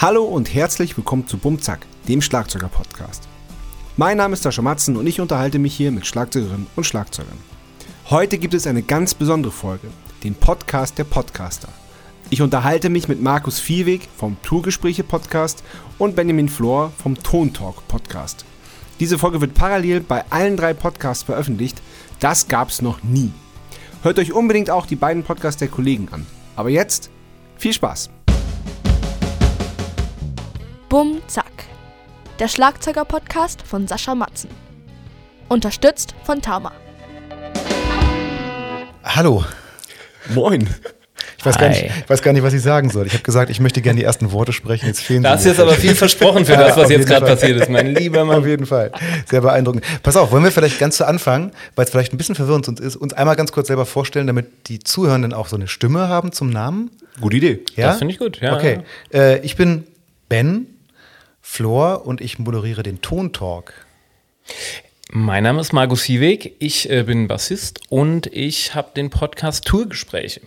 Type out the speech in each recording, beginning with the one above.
Hallo und herzlich willkommen zu Bumzack, dem Schlagzeuger-Podcast. Mein Name ist Sascha Matzen und ich unterhalte mich hier mit Schlagzeugerinnen und Schlagzeugern. Heute gibt es eine ganz besondere Folge, den Podcast der Podcaster. Ich unterhalte mich mit Markus Viehweg vom Tourgespräche Podcast und Benjamin Flor vom Tontalk Podcast. Diese Folge wird parallel bei allen drei Podcasts veröffentlicht. Das gab es noch nie. Hört euch unbedingt auch die beiden Podcasts der Kollegen an. Aber jetzt viel Spaß! Bum Zack. Der Schlagzeuger-Podcast von Sascha Matzen. Unterstützt von Tama. Hallo. Moin! Ich weiß, gar nicht, ich weiß gar nicht, was ich sagen soll. Ich habe gesagt, ich möchte gerne die ersten Worte sprechen. Jetzt fehlen Da hast du jetzt aber viel versprochen für das, was auf jetzt gerade passiert ist, mein lieber Auf Mann. jeden Fall. Sehr beeindruckend. Pass auf, wollen wir vielleicht ganz zu Anfang, weil es vielleicht ein bisschen verwirrend uns ist, uns einmal ganz kurz selber vorstellen, damit die Zuhörenden auch so eine Stimme haben zum Namen? Gute Idee. Ja? Das finde ich gut, ja. Okay. Äh, ich bin Ben Flor und ich moderiere den Tontalk. Mein Name ist Markus Hieweg, ich äh, bin Bassist und ich habe den Podcast Tourgespräche.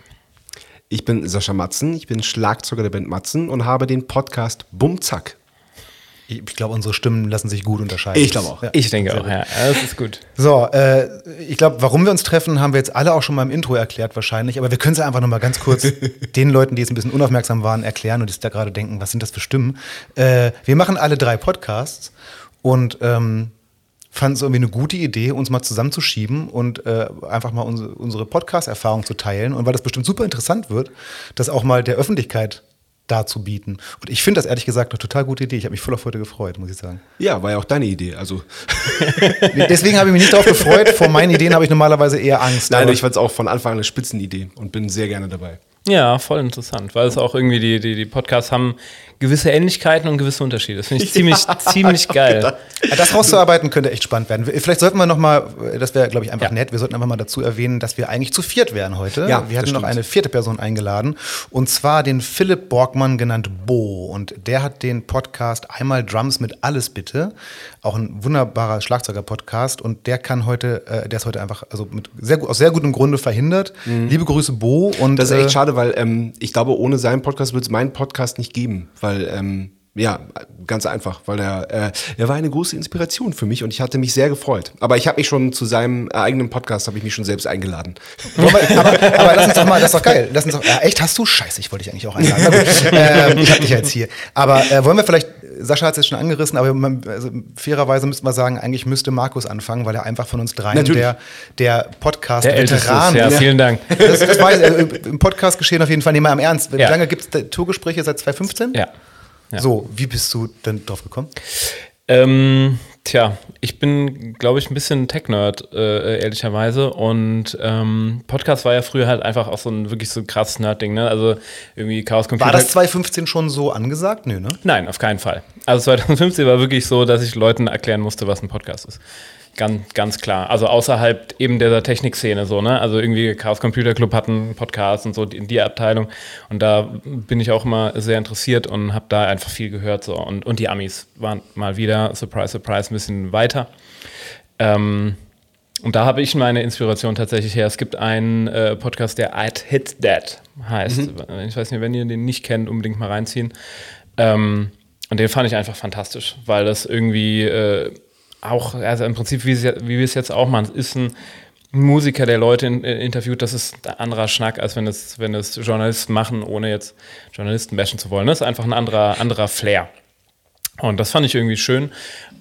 Ich bin Sascha Matzen, ich bin Schlagzeuger der Band Matzen und habe den Podcast Bumzack. Ich, ich glaube, unsere Stimmen lassen sich gut unterscheiden. Ich glaube auch. Ja. Ich denke auch, ja, das ist gut. So, äh, ich glaube, warum wir uns treffen, haben wir jetzt alle auch schon mal im Intro erklärt wahrscheinlich, aber wir können es einfach noch mal ganz kurz den Leuten, die jetzt ein bisschen unaufmerksam waren, erklären und die sich da gerade denken, was sind das für Stimmen? Äh, wir machen alle drei Podcasts und ähm, fanden es irgendwie eine gute Idee, uns mal zusammenzuschieben und äh, einfach mal unsere, unsere Podcast-Erfahrung zu teilen und weil das bestimmt super interessant wird, das auch mal der Öffentlichkeit darzubieten. Und ich finde das ehrlich gesagt eine total gute Idee. Ich habe mich voll auf heute gefreut, muss ich sagen. Ja, war ja auch deine Idee. Also, Deswegen habe ich mich nicht darauf gefreut. Vor meinen Ideen habe ich normalerweise eher Angst. nein, ich fand es auch von Anfang an eine Spitzenidee und bin sehr gerne dabei. Ja, voll interessant, weil es auch irgendwie, die, die, die Podcasts haben gewisse Ähnlichkeiten und gewisse Unterschiede. Das finde ich ziemlich, ziemlich geil. Ja, Das rauszuarbeiten könnte echt spannend werden. Vielleicht sollten wir noch mal, das wäre, glaube ich, einfach Ja. nett, wir sollten einfach mal dazu erwähnen, dass wir eigentlich zu viert wären heute. Ja, wir hatten noch eine vierte Person eingeladen und zwar den Philipp Borgmann genannt Bo und der hat den Podcast Einmal Drums mit Alles bitte, auch ein wunderbarer Schlagzeuger-Podcast und der kann heute, äh, der ist heute einfach, also mit sehr, aus sehr gutem Grunde verhindert. Liebe Grüße Bo und Mhm. Das ist echt äh, schade, weil ähm, ich glaube, ohne seinen Podcast würde es meinen Podcast nicht geben. Weil, ähm, ja, ganz einfach, weil er, äh, er war eine große Inspiration für mich und ich hatte mich sehr gefreut. Aber ich habe mich schon zu seinem äh, eigenen Podcast, habe ich mich schon selbst eingeladen. Wir, aber, aber lass uns doch mal, das ist doch geil. Lass uns doch, ja, echt, hast du? Scheiße, ich wollte dich eigentlich auch einladen. Ähm, ich hab dich ja jetzt hier. Aber äh, wollen wir vielleicht, Sascha hat es jetzt schon angerissen, aber man, also, fairerweise müssten wir sagen, eigentlich müsste Markus anfangen, weil er einfach von uns dreien Natürlich. der, der Der Podcast-Veteran Älteste, ja, vielen Dank. Das, das weiß ich, äh, im Podcast geschehen auf jeden Fall. Nehmen wir am Ernst. Wie Ja. lange gibt es Tourgespräche? Seit 2015? Ja. Ja. So, wie bist du denn drauf gekommen? Ähm, tja, ich bin, glaube ich, ein bisschen Tech-Nerd, äh, ehrlicherweise. Und ähm, Podcast war ja früher halt einfach auch so ein wirklich so krasses Nerd-Ding, ne? Also irgendwie Chaos Computer. War das 2015 schon so angesagt? Nö, ne? Nein, auf keinen Fall. Also 2015 war wirklich so, dass ich Leuten erklären musste, was ein Podcast ist. Ganz, ganz klar. Also außerhalb eben dieser Technikszene so, ne? Also irgendwie Chaos Computer Club hat einen Podcast und so in die Abteilung. Und da bin ich auch immer sehr interessiert und habe da einfach viel gehört. So. Und, und die Amis waren mal wieder, surprise, surprise, ein bisschen weiter. Ähm, und da habe ich meine Inspiration tatsächlich her. Es gibt einen äh, Podcast, der I'd Hit That heißt. Ich weiß nicht, wenn ihr den nicht kennt, unbedingt mal reinziehen. Ähm, und den fand ich einfach fantastisch, weil das irgendwie äh, auch, also im Prinzip, wie, wie wir es jetzt auch machen, ist ein Musiker, der Leute in, äh, interviewt, das ist ein anderer Schnack, als wenn es, wenn es Journalisten machen, ohne jetzt Journalisten bashen zu wollen. Das ist einfach ein anderer, anderer Flair. Und das fand ich irgendwie schön.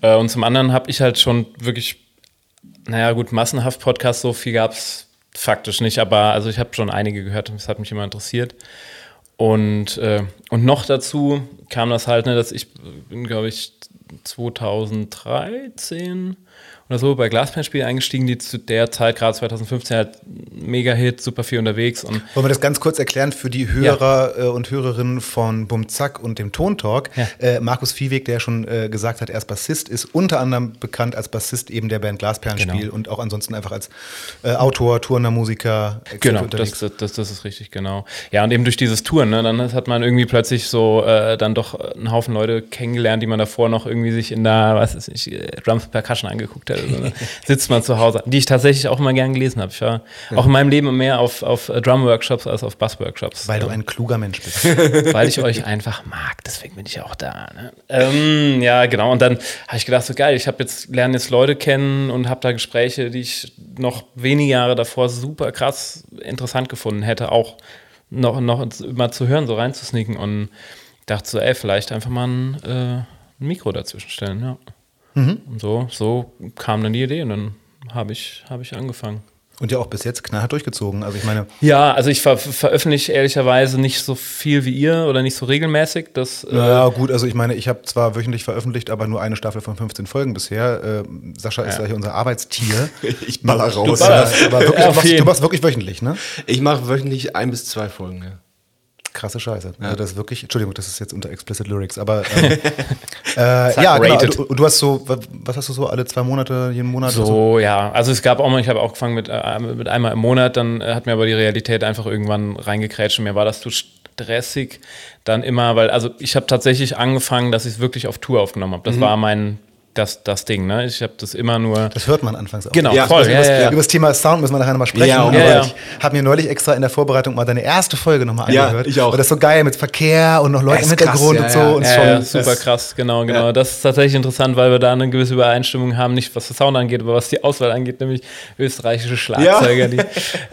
Äh, Und zum anderen habe ich halt schon wirklich, naja gut, massenhaft Podcasts, so viel gab es faktisch nicht, aber also ich habe schon einige gehört das hat mich immer interessiert. Und, äh, und noch dazu kam das halt, ne, dass ich bin, glaube ich, 2013 oder so bei Glasperlenspiel eingestiegen, die zu der Zeit, gerade 2015, halt Mega-Hit, super viel unterwegs und Wollen wir das ganz kurz erklären für die Hörer äh, und Hörerinnen von Bumzack und dem Tontalk? Ja. Äh, Markus Viehweg, der schon äh, gesagt hat, er ist Bassist, ist unter anderem bekannt als Bassist eben der Band Glasperlenspiel Genau. und auch ansonsten einfach als äh, Autor, Tourner, Musiker. Genau, das, das, das, ist richtig, genau. Ja, und eben durch dieses Touren, ne, dann hat man irgendwie plötzlich so äh, dann doch einen Haufen Leute kennengelernt, die man davor noch irgendwie sich in der, was ist ich, Drums Percussion ange angeguckt hätte. sondern sitzt man zu Hause, die ich tatsächlich auch immer gern gelesen habe. Ich war auch in meinem Leben mehr auf, auf Drum-Workshops als auf Bass-Workshops. Weil du ein kluger Mensch bist. weil ich euch einfach mag. Deswegen bin ich auch da. Ne? Ähm, ja, genau. Und dann habe ich gedacht, so geil, ich habe jetzt lerne jetzt Leute kennen und habe da Gespräche, die ich noch wenige Jahre davor super krass interessant gefunden hätte, auch noch, noch mal zu hören, so reinzusneaken. Und dachte so, ey, vielleicht einfach mal ein, äh, ein Mikro dazwischen stellen. Ja. Und so, so kam dann die Idee und dann habe ich, hab ich angefangen. Und ja auch bis jetzt knallhart durchgezogen. Also ich meine, Ja, also ich ver veröffentliche ehrlicherweise nicht so viel wie ihr oder nicht so regelmäßig. Das, äh, Ja, gut, also ich meine, ich habe zwar wöchentlich veröffentlicht, aber nur eine Staffel von 15 Folgen bisher. Äh, Sascha ist ja hier unser Arbeitstier. Ich baller Du, raus. ballerst, aber wirklich, Ja, du, machst, du machst wirklich wöchentlich, ne? Ich mache wöchentlich ein bis zwei Folgen. Ja. Krasse Scheiße. Also das ist wirklich, Entschuldigung, das ist jetzt unter Explicit Lyrics, aber ähm, äh, ja, genau. rated. Du, hast so, wa- was hast du so alle zwei Monate, jeden Monat? oder So, ja. Also es gab auch mal, ich habe auch angefangen mit, äh, mit einmal im Monat, dann äh, hat mir aber die Realität einfach irgendwann reingekrätscht und mir war das zu stressig. Dann immer, weil, also ich habe tatsächlich angefangen, dass ich es wirklich auf Tour aufgenommen habe. Das war mein, das, das Ding, ne? Ich habe das immer nur. Das hört man anfangs auch. Genau, Ja, voll. Über Ja, das, ja, ja. über das Thema Sound müssen wir nachher nochmal sprechen. Ja. Ja, ja. ich habe mir neulich extra in der Vorbereitung mal deine erste Folge nochmal Ja, angehört. ich auch. Und das ist so geil mit Verkehr und noch Leute im krass, Hintergrund ja, und so. ja. Und Ja, schon, ja, super krass, genau, genau. Ja. Das ist tatsächlich interessant, weil wir da eine gewisse Übereinstimmung haben, nicht was das Sound angeht, aber was die Auswahl angeht, nämlich österreichische Schlagzeuger. Die, äh,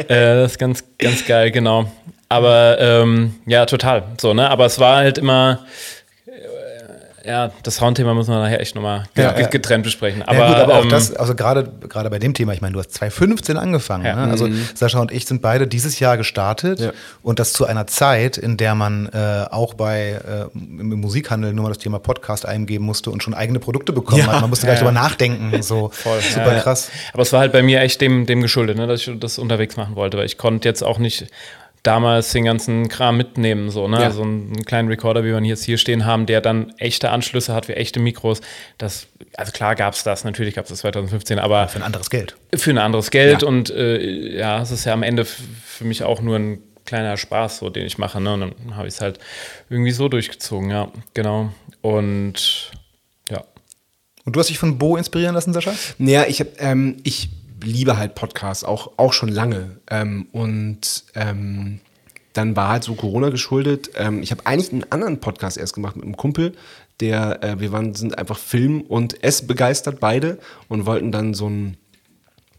das ist ganz, ganz geil, genau. Aber ähm, ja, total. So, ne? Aber es war halt immer. Ja, das Soundthema müssen wir nachher echt nochmal Ja, ja. getrennt besprechen. Aber, ja, gut, aber auch ähm, das, also gerade gerade bei dem Thema, ich meine, du hast 2015 angefangen. Ja. Ne? Also Sascha und ich sind beide dieses Jahr gestartet und das zu einer Zeit, in der man äh, auch bei äh, im Musikhandel nur mal das Thema Podcast eingeben musste und schon eigene Produkte bekommen hat. Man musste gar nicht drüber nachdenken. So Voll, super krass. Aber es war halt bei mir echt dem, dem geschuldet, ne, dass ich das unterwegs machen wollte, weil ich konnte jetzt auch nicht damals den ganzen Kram mitnehmen, so, ne? Ja. So einen, einen kleinen Recorder, wie wir ihn jetzt hier stehen haben, der dann echte Anschlüsse hat wie echte Mikros. Das, also klar gab es das, natürlich gab es das 2015, aber Für ein anderes Geld. für ein anderes Geld Ja. und äh, ja, es ist ja am Ende für mich auch nur ein kleiner Spaß, so den ich mache, ne? Und dann habe ich es halt irgendwie so durchgezogen, ja, genau. Und ja. Und du hast dich von Bo inspirieren lassen, Sascha? Naja, ich, hab, ähm, ich liebe halt Podcasts, auch, auch schon lange. Ähm, und ähm, dann war halt so Corona geschuldet. Ähm, ich habe eigentlich einen anderen Podcast erst gemacht mit einem Kumpel, der, äh, wir waren, sind einfach Film- und Ess begeistert beide und wollten dann so ein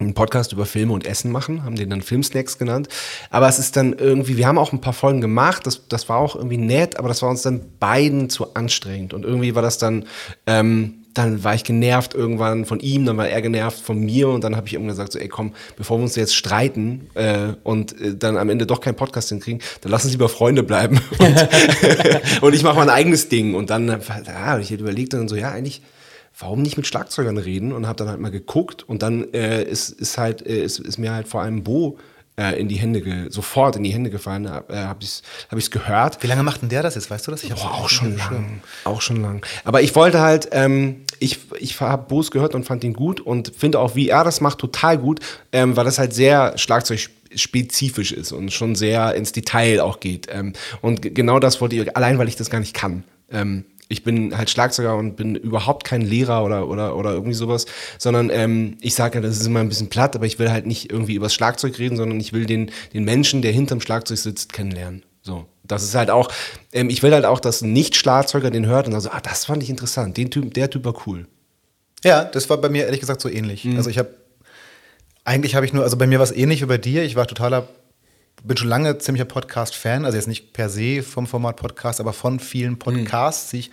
einen Podcast über Filme und Essen machen, haben den dann Filmsnacks genannt. Aber es ist dann irgendwie, wir haben auch ein paar Folgen gemacht, das, das war auch irgendwie nett, aber das war uns dann beiden zu anstrengend. Und irgendwie war das dann, ähm, dann war ich genervt irgendwann von ihm, dann war er genervt von mir und dann habe ich irgendwann gesagt, so, ey komm, bevor wir uns jetzt streiten äh, und äh, dann am Ende doch keinen Podcast hinkriegen, dann lass uns lieber Freunde bleiben. Und, und ich mache mein eigenes Ding. Und dann, äh, ja, ich hätte überlegt dann so, ja, eigentlich warum nicht mit Schlagzeugern reden und habe dann halt mal geguckt und dann äh, ist, ist halt äh, ist, ist mir halt vor allem Bo äh, in die Hände sofort in die Hände gefallen äh, habe ich habe ich's gehört. Wie lange macht denn der das jetzt? Weißt du das? Ich nicht auch schon lang. Auch schon lang. Aber ich wollte halt ähm, ich ich habe Bo's gehört und fand ihn gut und finde auch wie er das macht total gut ähm, weil das halt sehr Schlagzeug spezifisch ist und schon sehr ins Detail auch geht. Ähm, und genau das wollte ich allein weil ich das gar nicht kann. Ähm, ich bin halt Schlagzeuger und bin überhaupt kein Lehrer oder, oder, oder irgendwie sowas, sondern ähm, ich sage ja, das ist immer ein bisschen platt, aber ich will halt nicht irgendwie übers Schlagzeug reden, sondern ich will den, den Menschen, der hinterm Schlagzeug sitzt, kennenlernen. So. Das ist halt auch, ähm, ich will halt auch, dass ein Nicht-Schlagzeuger den hört und dann so, ah, das fand ich interessant, den Typ, der Typ war cool. Ja, das war bei mir ehrlich gesagt so ähnlich. Also ich habe, eigentlich habe ich nur, also bei mir war es ähnlich wie bei dir. Ich war totaler, bin schon lange ziemlicher Podcast-Fan, also jetzt nicht per se vom Format Podcast, aber von vielen Podcasts. Ich,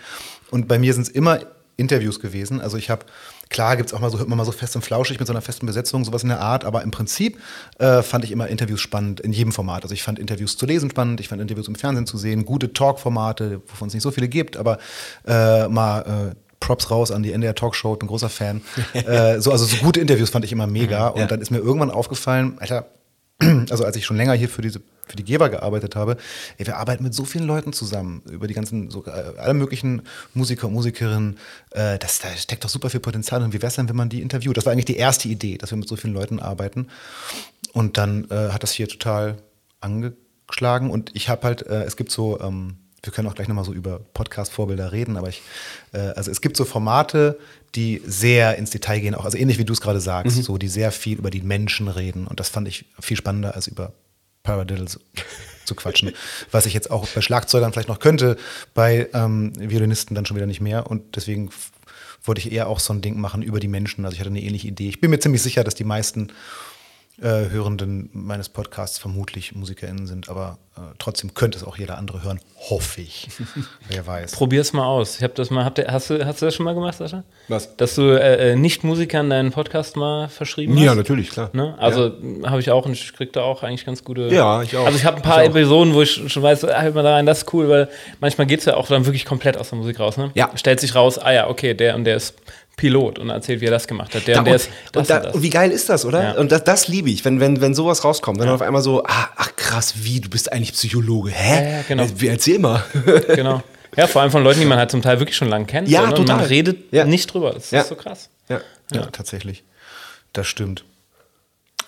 und bei mir sind es immer Interviews gewesen. Also ich habe, klar gibt es auch mal so, hört man mal so fest und flauschig mit so einer festen Besetzung, sowas in der Art, aber im Prinzip äh, fand ich immer Interviews spannend in jedem Format. Also ich fand Interviews zu lesen spannend, ich fand Interviews im Fernsehen zu sehen, gute Talk-Formate, wovon es nicht so viele gibt, aber äh, mal äh, Props raus an die NDR Talkshow, bin großer Fan. äh, so, also so gute Interviews fand ich immer mega. Und Ja. dann ist mir irgendwann aufgefallen, Alter, also als ich schon länger hier für diese für die Geber gearbeitet habe, ey, wir arbeiten mit so vielen Leuten zusammen, über die ganzen, so, äh, alle möglichen Musiker und Musikerinnen, äh, das, da steckt doch super viel Potenzial und wie wäre es denn, wenn man die interviewt? Das war eigentlich die erste Idee, dass wir mit so vielen Leuten arbeiten. Und dann äh, hat das hier total angeschlagen und ich habe halt, äh, es gibt so, ähm, wir können auch gleich nochmal so über Podcast-Vorbilder reden, aber ich, äh, also es gibt so Formate, die sehr ins Detail gehen, auch, also ähnlich wie du es gerade sagst, so die sehr viel über die Menschen reden. Und das fand ich viel spannender als über Paradiddles zu quatschen. Was ich jetzt auch bei Schlagzeugern vielleicht noch könnte, bei ähm, Violinisten dann schon wieder nicht mehr. Und deswegen wollte ich eher auch so ein Ding machen über die Menschen. Also ich hatte eine ähnliche Idee. Ich bin mir ziemlich sicher, dass die meisten äh, Hörenden meines Podcasts vermutlich MusikerInnen sind, aber äh, trotzdem könnte es auch jeder andere hören, hoffe ich. Wer weiß. Probier's mal aus. Ich habe das mal, habt ihr, hast, du, hast du das schon mal gemacht, Sascha? Was? Dass du äh, äh, Nicht-Musikern deinen Podcast mal verschrieben hast? Ja, natürlich, klar. Ne? Also habe ich auch und ich krieg da auch eigentlich ganz gute. Ja, ich auch. Also ich habe ein paar. Episoden, wo ich schon weiß, hört mal da rein, das ist cool, weil manchmal geht es ja auch dann wirklich komplett aus der Musik raus. Ne? Ja. Stellt sich raus, ah ja, okay, der und der ist Pilot und erzählt, wie er das gemacht hat. Der Da, und der und, ist das und, da, und das. und wie geil ist das, oder? Ja. Und das, das liebe ich, wenn, wenn, wenn sowas rauskommt. Wenn dann auf einmal so, ah, ach krass, wie, du bist eigentlich Psychologe. Hä? Ja, ja, genau. Äh, Wie, erzähl mal. genau. Ja, vor allem von Leuten, die man halt zum Teil wirklich schon lange kennt. Ja, so, ne? Und total. man redet Ja. nicht drüber. Das Ja. ist so krass. ja. Ja, tatsächlich. Das stimmt.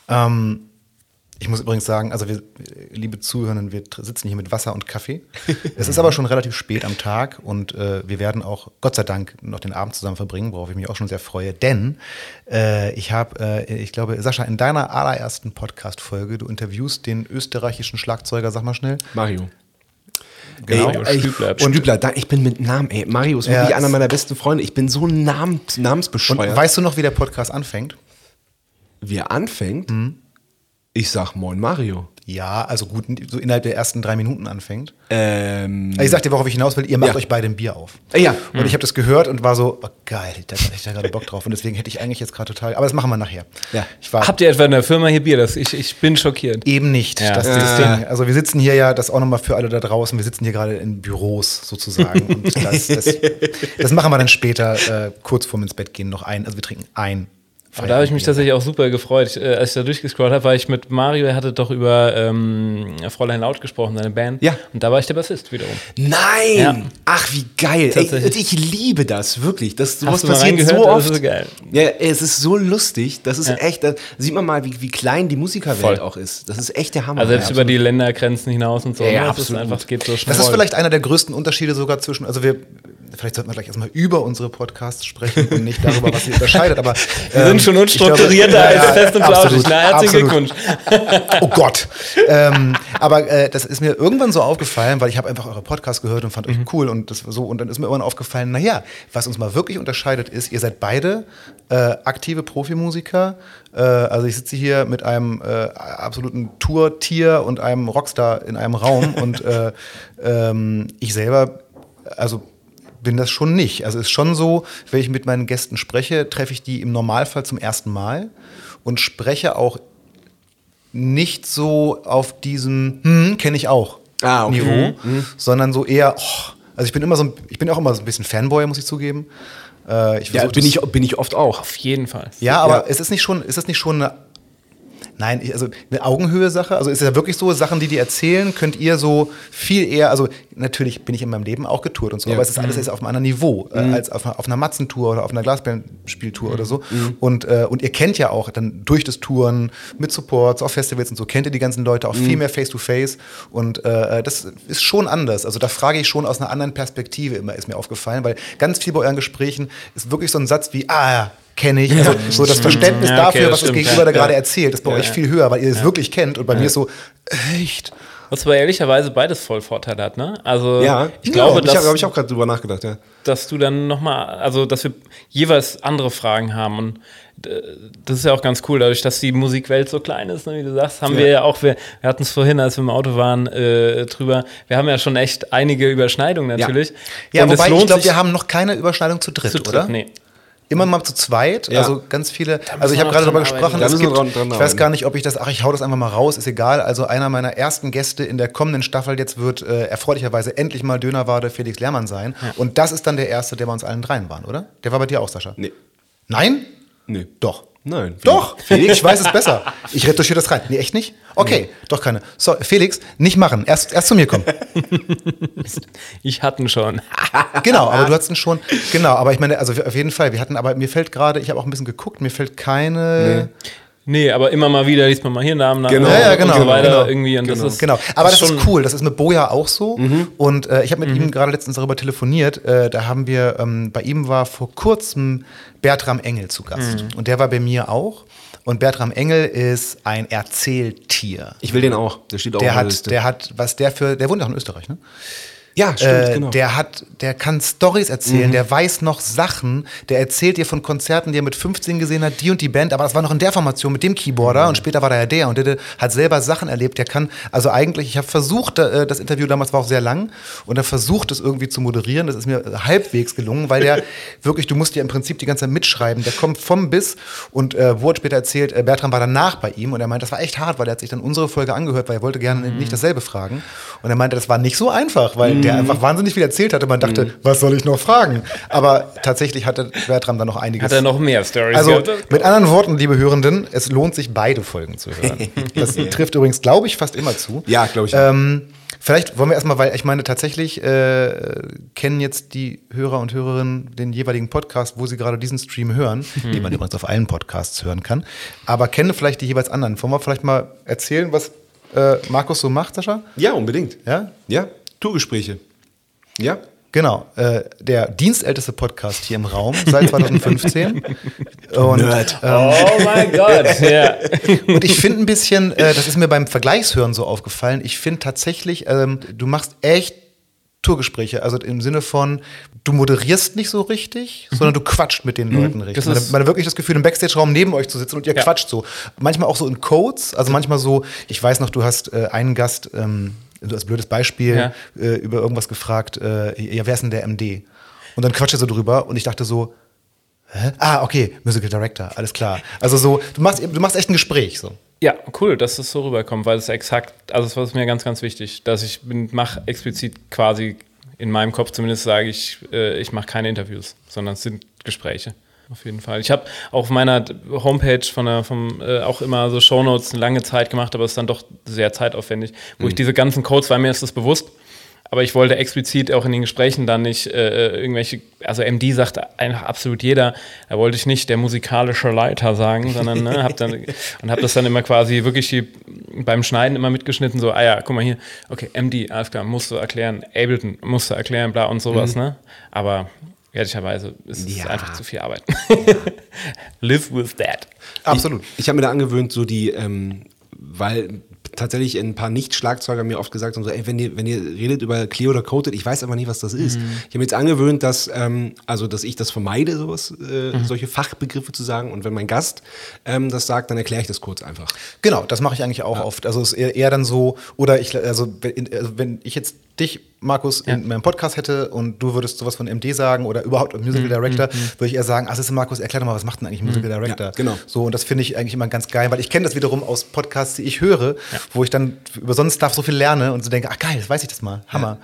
Ähm, ich muss übrigens sagen, also wir, liebe Zuhörenden, wir sitzen hier mit Wasser und Kaffee. es ist aber schon relativ spät am Tag und äh, wir werden auch, Gott sei Dank, noch den Abend zusammen verbringen, worauf ich mich auch schon sehr freue. Denn äh, ich habe, äh, ich glaube, Sascha, in deiner allerersten Podcast-Folge, du interviewst den österreichischen Schlagzeuger, sag mal schnell. Mario. Genau, ey, Stübler. Und Stübler, da, ich bin mit Namen, ey, Mario ist Ja, wirklich es- einer meiner besten Freunde. Ich bin so namens, Und namensbescheuert. weißt du noch, wie der Podcast anfängt? wie er anfängt, Mhm. Ich sag Moin Mario. Ja, also gut, so innerhalb der ersten drei Minuten anfängt. Ähm, Also ich sag dir, worauf ich hinaus will, ihr macht Ja. euch beide ein Bier auf. äh, ja. Und ich habe das gehört und war so, oh, geil, da hatte ich da gerade Bock drauf. Und deswegen hätte ich eigentlich jetzt gerade total, aber das machen wir nachher. Ja. Ich war Habt ihr etwa in der Firma hier Bier? Das, ich, ich bin schockiert. eben nicht. Ja. Das ist das Ding. Also wir sitzen hier ja, das auch nochmal für alle da draußen, wir sitzen hier gerade in Büros sozusagen. und das, das, das machen wir dann später, äh, kurz vorm ins Bett gehen, noch ein. Also wir trinken ein. Aber da habe ich mich tatsächlich auch super gefreut. Ich, äh, als ich da durchgescrollt habe, war ich mit Mario, er hatte doch über ähm, Fräulein Laut gesprochen, seine Band. Ja. Und da war ich der Bassist wiederum. Nein! Ja. Ach, wie geil. Ey, ich liebe das, wirklich. Das, sowas Hast du mal passiert so Das oft. ist geil. Ja, es ist so lustig. Das ist Ja. echt, da sieht man mal, wie, wie klein die Musikerwelt Voll. auch ist. Das ist echt der Hammer. Also selbst Ja, über die Ländergrenzen hinaus und so. Ja, ne? Das absolut. ist einfach, geht so schnell. Das ist vielleicht einer der größten Unterschiede sogar zwischen, also wir, vielleicht sollten wir gleich erstmal über unsere Podcasts sprechen und nicht darüber, was sie unterscheidet, aber. Wir sind schon unstrukturierter als fest und flauschig. Na, herzlichen Glückwunsch. Oh Gott. ähm, aber äh, das ist mir irgendwann so aufgefallen, weil ich habe einfach eure Podcasts gehört und fand euch cool und das so und dann ist mir irgendwann aufgefallen, naja, was uns mal wirklich unterscheidet ist, ihr seid beide äh, aktive Profimusiker. Äh, also ich sitze hier mit einem äh, absoluten Tourtier und einem Rockstar in einem Raum und äh, ähm, ich selber, also bin das schon nicht. Also es ist schon so, wenn ich mit meinen Gästen spreche, treffe ich die im Normalfall zum ersten Mal und spreche auch nicht so auf diesem hm, kenne ich auch Ah, okay. Niveau, sondern so eher, oh, also ich bin immer so, ein- ich bin auch immer so ein bisschen Fanboy, muss ich zugeben. Äh, ich Ja, bin ich, bin ich oft auch. Auf jeden Fall. ja, aber Ja. ist es nicht schon, ist es nicht schon eine, nein, also eine Augenhöhe-Sache? Also ist es ja wirklich so, Sachen, die die erzählen, könnt ihr so viel eher, also natürlich bin ich in meinem Leben auch getourt und so, Ja. aber es ist alles jetzt auf einem anderen Niveau, äh, als auf einer, auf einer Matzentour oder auf einer Glasbärenspieltour oder so. Und, äh, und ihr kennt ja auch dann durch das Touren mit Supports auf Festivals und so, kennt ihr die ganzen Leute auch viel mehr face-to-face und äh, das ist schon anders. Also da frage ich schon aus einer anderen Perspektive immer, ist mir aufgefallen, weil ganz viel bei euren Gesprächen ist wirklich so ein Satz wie, ah ja, kenne ich. Also so das Verständnis Ja, okay, dafür, das was das stimmt, Gegenüber ja. da gerade Ja. erzählt, ist bei euch viel höher, weil ihr es wirklich kennt. Und bei mir ist so, echt? Was aber ehrlicherweise beides voll Vorteile hat, ne? Also Ja, ich glaube, ich dass, habe hab ich auch gerade drüber nachgedacht, ja. dass du dann nochmal, also dass wir jeweils andere Fragen haben und äh, das ist ja auch ganz cool, dadurch, dass die Musikwelt so klein ist, ne, wie du sagst, haben wir ja auch, wir, wir hatten es vorhin, als wir im Auto waren, äh, drüber, wir haben ja schon echt einige Überschneidungen natürlich. Ja, Und es wobei ich lohnt glaube, sich wir haben noch keine Überschneidung zu dritt, zu dritt, oder? Nee. Immer mal zu zweit, Ja. also ganz viele. Also ich habe gerade darüber gesprochen, es gibt, dran- dran ich weiß gar nicht, ob ich das, ach, ich hau das einfach mal raus, ist egal. Also einer meiner ersten Gäste in der kommenden Staffel jetzt wird äh, erfreulicherweise endlich mal Dönerwade Felix Lehrmann sein. Und das ist dann der erste, der bei uns allen dreien war, oder? Der war bei dir auch, Sascha? Nee. Nein? Nee. Doch. Nein. Doch, Felix, ich weiß es besser. Ich retuschiere das rein. Nee, echt nicht? Okay, doch keine. So, Felix, nicht machen. Erst, erst zu mir kommen. Ich hatten schon. Genau, aber du hattest ihn schon. Genau, aber ich meine, also auf jeden Fall, wir hatten, aber mir fällt gerade, ich habe auch ein bisschen geguckt, mir fällt keine. Nee, aber immer mal wieder liest man mal hier Namen nach Genau. Ja, ja, genau, und so weiter genau. irgendwie. Und Genau. das ist Genau, aber das, schon- ist cool. Das ist mit Boja auch so. Und äh, ich habe mit ihm gerade letztens darüber telefoniert. Äh, da haben wir, ähm, bei ihm war vor kurzem Bertram Engel zu Gast. Und der war bei mir auch. Und Bertram Engel ist ein Erzähltier. Ich will den auch. Der steht auch Der auf der hat, Liste. der hat, was der für, der wohnt auch in Österreich, ne? Ja, stimmt, Äh, genau. Der hat, der kann Stories erzählen, der weiß noch Sachen, der erzählt dir von Konzerten, die er mit 15 gesehen hat, die und die Band, aber das war noch in der Formation mit dem Keyboarder und später war da ja der und der, hat selber Sachen erlebt, der kann, also eigentlich, ich habe versucht, äh, das Interview damals war auch sehr lang und er versucht es irgendwie zu moderieren, das ist mir halbwegs gelungen, weil der wirklich, du musst ja im Prinzip die ganze Zeit mitschreiben, der kommt vom Biss und äh, wurde später erzählt, äh, Bertram war danach bei ihm und er meinte, das war echt hart, weil er hat sich dann unsere Folge angehört, weil er wollte gerne nicht dasselbe fragen und er meinte, das war nicht so einfach, weil der einfach wahnsinnig viel erzählt hatte. Man dachte, was soll ich noch fragen? Aber tatsächlich hatte Bertram dann noch einiges. Hat er noch mehr Stories also gehabt? mit anderen Worten, liebe Hörenden, es lohnt sich, beide Folgen zu hören. Das trifft übrigens, glaube ich, fast immer zu. Ja, glaube ich. Ähm, vielleicht wollen wir erstmal, weil ich meine, tatsächlich äh, kennen jetzt die Hörer und Hörerinnen den jeweiligen Podcast, wo sie gerade diesen Stream hören, Mhm. den man übrigens auf allen Podcasts hören kann, aber kennen vielleicht die jeweils anderen. Wollen wir vielleicht mal erzählen, was äh, Markus so macht, Sascha? ja, unbedingt. Ja? Ja, Tourgespräche. Ja. Genau, äh, der dienstälteste Podcast hier im Raum seit 2015. und, Nerd. Ähm, Oh mein Gott, ja. und ich finde ein bisschen, äh, das ist mir beim Vergleichshören so aufgefallen, ich finde tatsächlich, ähm, du machst echt Tourgespräche, also im Sinne von, du moderierst nicht so richtig, sondern du quatscht mit den Leuten richtig. Man, man hat wirklich das Gefühl, im Backstage-Raum neben euch zu sitzen und ihr Ja. quatscht so. Manchmal auch so in Codes, also manchmal so, ich weiß noch, du hast äh, einen Gast, ähm, so als blödes Beispiel, Ja. äh, über irgendwas gefragt, äh, ja, wer ist denn der MD? Und dann quatscht er so drüber und ich dachte so, hä? Ah, okay, Musical Director, alles klar. Also so, du machst, du machst echt ein Gespräch so. Ja, cool, dass es so rüberkommt, weil es exakt, also das ist mir ganz, ganz wichtig, dass ich mache explizit quasi in meinem Kopf zumindest sage ich, äh, ich mache keine Interviews, sondern es sind Gespräche. Auf jeden Fall. Ich habe auf meiner Homepage von der, vom, äh, auch immer so Shownotes eine lange Zeit gemacht, aber es ist dann doch sehr zeitaufwendig, wo ich diese ganzen Codes, weil mir ist das bewusst, aber ich wollte explizit auch in den Gesprächen dann nicht äh, irgendwelche, also MD sagt einfach absolut jeder, da wollte ich nicht der musikalische Leiter sagen, sondern ne, hab dann, und habe das dann immer quasi wirklich die, beim Schneiden immer mitgeschnitten, so, ah ja, guck mal hier, okay, MD, alles klar, musst du erklären, Ableton, musst du erklären, bla und sowas, ne? Aber ehrlicherweise ist es Ja. einfach zu viel Arbeit. Live with that. Absolut. Ich, ich habe mir da angewöhnt, so die, ähm, weil tatsächlich ein paar Nicht-Schlagzeuger mir oft gesagt haben, so, ey, wenn ihr, wenn ihr redet über Clear oder Coated, ich weiß aber nicht, was das ist. Ich habe mir jetzt angewöhnt, dass, ähm, also, dass ich das vermeide, sowas, äh, solche Fachbegriffe zu sagen. Und wenn mein Gast ähm, das sagt, dann erkläre ich das kurz einfach. Genau, das mache ich eigentlich auch oft. Also es ist eher, eher dann so, oder ich, also wenn, also wenn ich jetzt dich, Markus, in meinem Podcast hätte und du würdest sowas von MD sagen oder überhaupt Musical Director, würde ich eher sagen, ach, siehste, Markus, erklär doch mal, was macht denn eigentlich Musical Director? Ja, genau. So, und das finde ich eigentlich immer ganz geil, weil ich kenne das wiederum aus Podcasts, die ich höre, wo ich dann über so einen Stuff so viel lerne und so denke, ach geil, das weiß ich das mal. Hammer.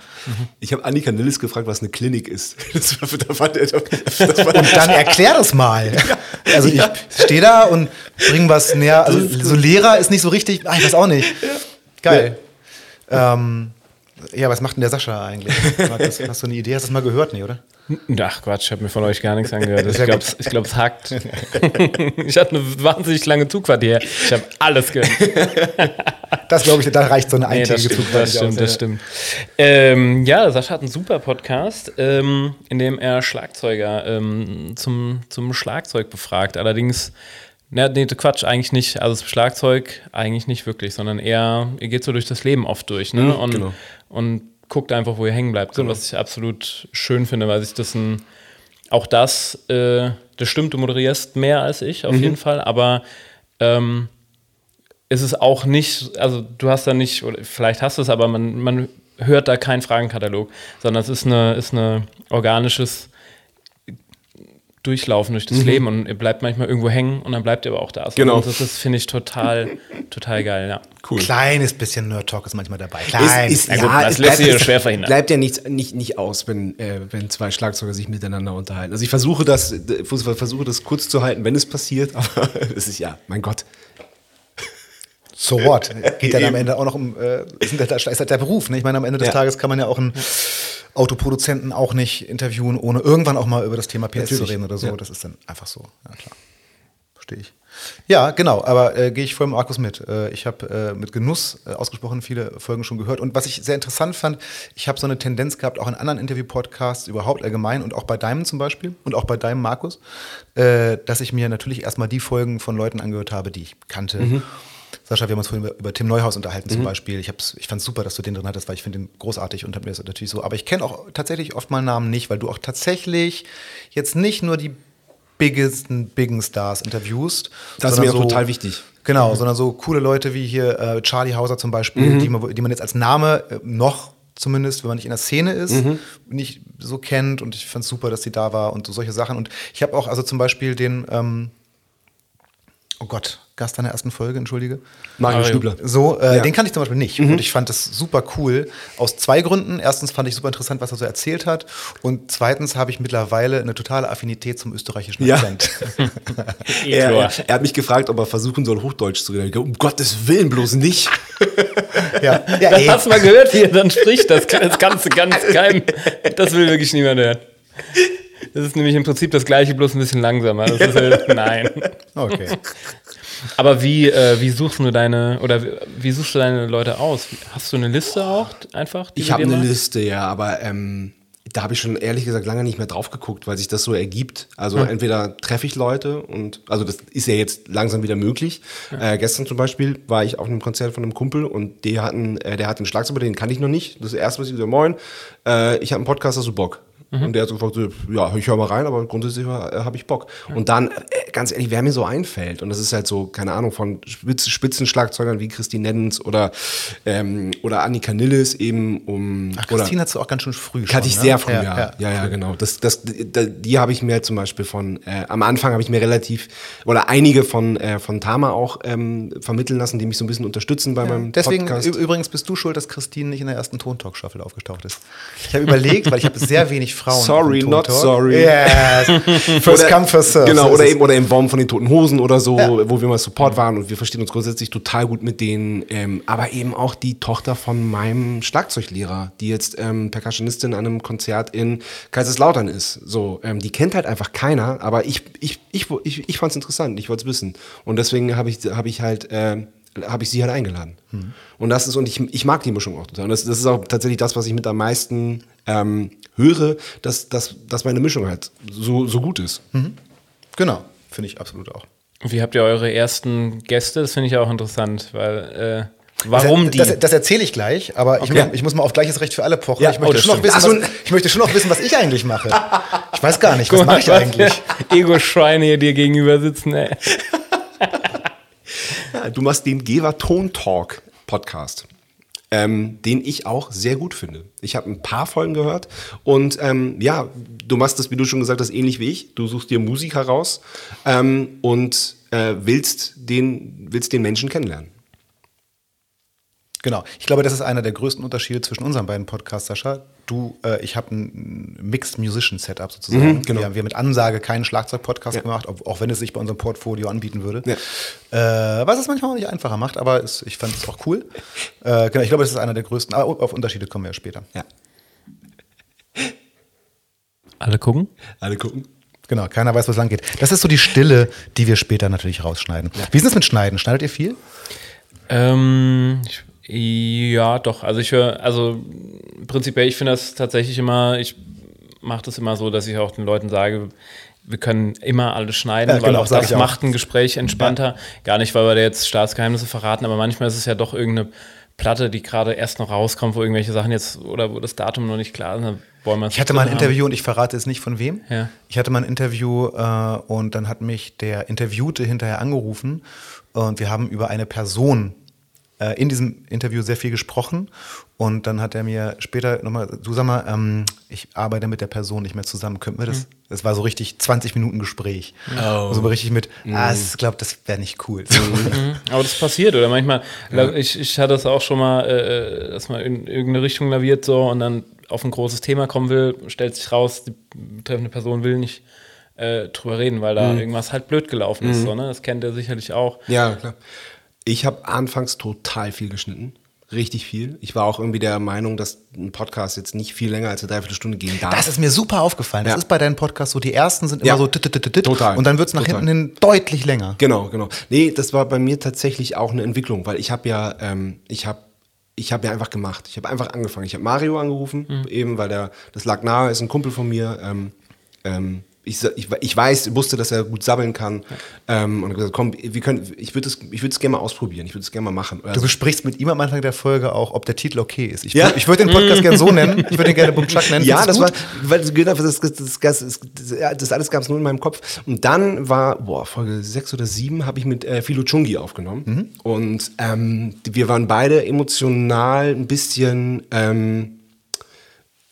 Ich habe Annika Nilles gefragt, was eine Klinik ist. Das war, da fand er, das war, Und dann erklär das mal. Also ich stehe da und bring was näher. Also so Lehrer ist nicht so richtig, ah, ich weiß auch nicht. Geil. Ähm, ja, was macht denn der Sascha eigentlich? Markus, hast du eine Idee? Hast du das mal gehört? Nee, oder? Ach Quatsch, ich habe mir von euch gar nichts angehört. Ich glaube, ich glaub, es hackt. ich hatte eine wahnsinnig lange Zugfahrt hier. Ich habe alles gehört. Das glaube ich, da reicht so eine Nee, eintägige stimmt, Zugfahrt das stimmt, aus, das ja. stimmt. Ähm, ja, Sascha hat einen super Podcast, ähm, in dem er Schlagzeuger ähm, zum, zum Schlagzeug befragt. Allerdings, na, nee, Quatsch, eigentlich nicht. Also das Schlagzeug eigentlich nicht wirklich, sondern eher, ihr geht so durch das Leben oft durch, ne? und, genau. Und guckt einfach, wo ihr hängen bleibt. Und was ich absolut schön finde, weil sich das ein, auch das, äh, das stimmt, du moderierst mehr als ich, auf jeden Fall, aber ähm, ist es auch nicht, also du hast da nicht, oder vielleicht hast du es, aber man, man hört da keinen Fragenkatalog, sondern es ist eine, ist eine organisches Durchlaufen durch das Leben und ihr bleibt manchmal irgendwo hängen und dann bleibt ihr aber auch da. Genau. Und das ist, finde ich, total, total geil, ja. cool. Kleines bisschen Nerd-Talk ist manchmal dabei. Klein. Ist, ist, Na gut, ja, das es lässt sich ja schwer verhindern. Bleibt ja nicht, nicht, nicht aus, wenn, äh, wenn zwei Schlagzeuger sich miteinander unterhalten. Also ich versuche das, versuche das kurz zu halten, wenn es passiert, aber es ist ja, mein Gott. So what? Geht dann am. Ende auch noch um, äh, ist, halt, ist halt der Beruf. Ne? Ich meine, am Ende des Ja. Tages kann man ja auch einen Autoproduzenten auch nicht interviewen, ohne irgendwann auch mal über das Thema PS zu Natürlich. reden oder so. Ja. Das ist dann einfach so. Ja, klar. verstehe ich. Ja, genau, aber äh, gehe ich voll mit Markus mit. Äh, ich habe äh, mit Genuss äh, ausgesprochen viele Folgen schon gehört. Und was ich sehr interessant fand, ich habe so eine Tendenz gehabt, auch in anderen Interview-Podcasts überhaupt allgemein und auch bei deinem zum Beispiel und auch bei deinem Markus, äh, dass ich mir natürlich erstmal die Folgen von Leuten angehört habe, die ich kannte. Sascha, wir haben uns vorhin über, über Tim Neuhaus unterhalten zum Beispiel. Ich, ich fand es super, dass du den drin hattest, weil ich finde den großartig und habe mir das natürlich so. Aber ich kenne auch tatsächlich oft mal Namen nicht, weil du auch tatsächlich jetzt nicht nur die biggesten, biggen Stars interviewst. Das ist mir auch total wichtig. Genau, sondern so coole Leute wie hier äh, Charlie Hauser zum Beispiel, die, man, die man jetzt als Name äh, noch zumindest, wenn man nicht in der Szene ist, nicht so kennt. Und ich fand es super, dass sie da war und so solche Sachen. Und ich habe auch also zum Beispiel den, ähm, oh Gott, Gast deiner ersten Folge, entschuldige. Mario. Stübler. So, äh, Ja. den kannte ich zum Beispiel nicht. Und ich fand das super cool. Aus zwei Gründen. Erstens fand ich super interessant, was er so erzählt hat. Und zweitens habe ich mittlerweile eine totale Affinität zum österreichischen Ja. Akzent. Er, Etor. er, er hat mich gefragt, ob er versuchen soll, Hochdeutsch zu reden. Ich, Um Gottes Willen bloß nicht. ja, ja ey. Hast du mal gehört, wie er dann spricht? Das, das kannst du ganz geheim. Das will wirklich niemand hören. Das ist nämlich im Prinzip das gleiche, bloß ein bisschen langsamer. Das ist halt, nein. Okay. Aber wie, äh, wie suchst du deine, oder wie, suchst du deine Leute aus? Hast du eine Liste auch einfach? Ich habe eine machst? Liste, ja, aber ähm, da habe ich schon ehrlich gesagt lange nicht mehr drauf geguckt, weil sich das so ergibt. Also entweder treffe ich Leute und, also das ist ja jetzt langsam wieder möglich. Äh, gestern zum Beispiel war ich auf einem Konzert von einem Kumpel und die hatten, äh, der hat einen Schlagzeuger, den kann ich noch nicht. Das erste, was ich so, moin, äh, ich habe einen Podcast, hast du Bock? Und der hat sofort so, ja, ich höre mal rein, aber grundsätzlich äh, habe ich Bock. Und dann, äh, ganz ehrlich, wer mir so einfällt, und das ist halt so, keine Ahnung, von Spitz, Spitzenschlagzeugern wie Christine Neddens oder, ähm, oder Annika Nilles eben um. Ach, Christine hast du auch ganz schön früh schon. Hatte ich ne? sehr früh, ja. Ja, ja, genau. Das, das, die, habe ich mir zum Beispiel von, äh, am Anfang habe ich mir relativ, oder einige von, äh, von Tama auch ähm, vermitteln lassen, die mich so ein bisschen unterstützen bei meinem Deswegen Podcast. ü- übrigens bist du schuld, dass Christine nicht in der ersten Tontalk-Staffel aufgetaucht ist. Ich habe überlegt, weil ich habe sehr wenig Frauen. Sorry, not sorry. Yes. First come, first serve. Genau, oder eben, oder im Baum von den Toten Hosen oder so, Ja. wo wir mal Support waren und wir verstehen uns grundsätzlich total gut mit denen. Ähm, aber eben auch die Tochter von meinem Schlagzeuglehrer, die jetzt ähm, Percussionistin an einem Konzert in Kaiserslautern ist. So, ähm, die kennt halt einfach keiner, aber ich, ich, ich, ich, ich fand es interessant, ich wollte es wissen. Und deswegen habe ich, hab ich halt. ähm, habe ich sie halt eingeladen. Und das ist, und ich, ich mag die Mischung auch total. Und das, das ist auch tatsächlich das, was ich mit am meisten ähm, höre, dass, dass, dass meine Mischung halt so, so gut ist. Genau, finde ich absolut auch. Wie habt ihr eure ersten Gäste? Das finde ich auch interessant, weil äh, warum das, die? Das, das erzähle ich gleich, aber ich, Okay. muss, ich muss mal auf gleiches Recht für alle pochen. Ja, ich, oh, möchte das schon noch wissen, was, ich möchte schon noch wissen, was ich eigentlich mache. Ich weiß gar nicht, was mache ich eigentlich? Ego-Schweine hier dir gegenüber sitzen, ey. Ja, du machst den Geber Ton Talk Podcast. Ähm, den ich auch sehr gut finde. Ich habe ein paar Folgen gehört und ähm, ja, du machst das, wie du schon gesagt hast, ähnlich wie ich. Du suchst dir Musik heraus ähm, und äh, willst, den, willst den Menschen kennenlernen. Genau. Ich glaube, das ist einer der größten Unterschiede zwischen unseren beiden Podcasts, Sascha. Du, äh, ich habe ein Mixed Musician Setup sozusagen. Mhm, genau. Wir haben wir mit Ansage keinen Schlagzeug-Podcast Ja. gemacht, ob, auch wenn es sich bei unserem Portfolio anbieten würde. Ja. Äh, was es manchmal auch nicht einfacher macht, aber es, ich fand es auch cool. Äh, genau, ich glaube, das ist einer der größten. Aber auf Unterschiede kommen wir ja später. Ja. Alle gucken? Alle gucken. Genau, keiner weiß, wo es lang geht. Das ist so die Stille, die wir später natürlich rausschneiden. Wie ist es mit Schneiden? Schneidet ihr viel? Ähm, ich, ja, doch. Also ich höre, also prinzipiell, ich finde das tatsächlich immer, ich mache das immer so, dass ich auch den Leuten sage, wir können immer alles schneiden, Ja, weil genau, auch das auch. macht ein Gespräch entspannter. Gar nicht, weil wir da jetzt Staatsgeheimnisse verraten, aber manchmal ist es ja doch irgendeine Platte, die gerade erst noch rauskommt, wo irgendwelche Sachen jetzt oder wo das Datum noch nicht klar ist. dann wollen wir Ich hatte mal ein haben. Interview und ich verrate es nicht von wem. Ja. Ich hatte mal ein Interview äh, und dann hat mich der Interviewte hinterher angerufen und wir haben über eine Person äh, in diesem Interview sehr viel gesprochen und dann hat er mir später nochmal, du sag mal, ähm, ich arbeite mit der Person nicht mehr zusammen, könnten wir das? Das war so richtig 20 Minuten Gespräch. Oh. So richtig mit, ah, ich glaube, das wäre nicht cool. Aber das passiert, oder manchmal, ich, ich hatte das auch schon mal, äh, dass man in irgendeine Richtung laviert so und dann auf ein großes Thema kommen will, stellt sich raus, die betreffende Person will nicht äh, drüber reden, weil da irgendwas halt blöd gelaufen ist. So, ne? Das kennt er sicherlich auch. Ja, klar. Ich habe anfangs total viel geschnitten. richtig viel. Ich war auch irgendwie der Meinung, dass ein Podcast jetzt nicht viel länger als eine Dreiviertelstunde gehen darf. Das ist mir super aufgefallen. Das Ja. ist bei deinen Podcasts so, die ersten sind immer Ja. so tit, tit, tit, tit, Total. und dann wird es nach Total. hinten hin deutlich länger. Genau, genau. Nee, das war bei mir tatsächlich auch eine Entwicklung, weil ich habe ja, ähm, ich habe ich habe ja einfach gemacht. Ich habe einfach angefangen. Ich habe Mario angerufen, eben weil der, das lag nahe, ist ein Kumpel von mir. Ähm, ähm, ich, ich, ich weiß, wusste, dass er gut sabbeln kann. Ähm, und gesagt, komm, wir können, ich würde es ich gerne mal ausprobieren. Ich würde es gerne mal machen. Du Also, besprichst mit ihm am Anfang der Folge auch, ob der Titel okay ist. Ich, Ja. ich würde den Podcast gerne so nennen. Ich würde ihn gerne Bumchuck nennen. ja, das du war, gut? weil genau, das, das, das, das, das, das alles gab es nur in meinem Kopf. Und dann war, boah, Folge sechs oder sieben habe ich mit äh, Philo Chungi aufgenommen. Mhm. Und ähm, wir waren beide emotional ein bisschen ähm,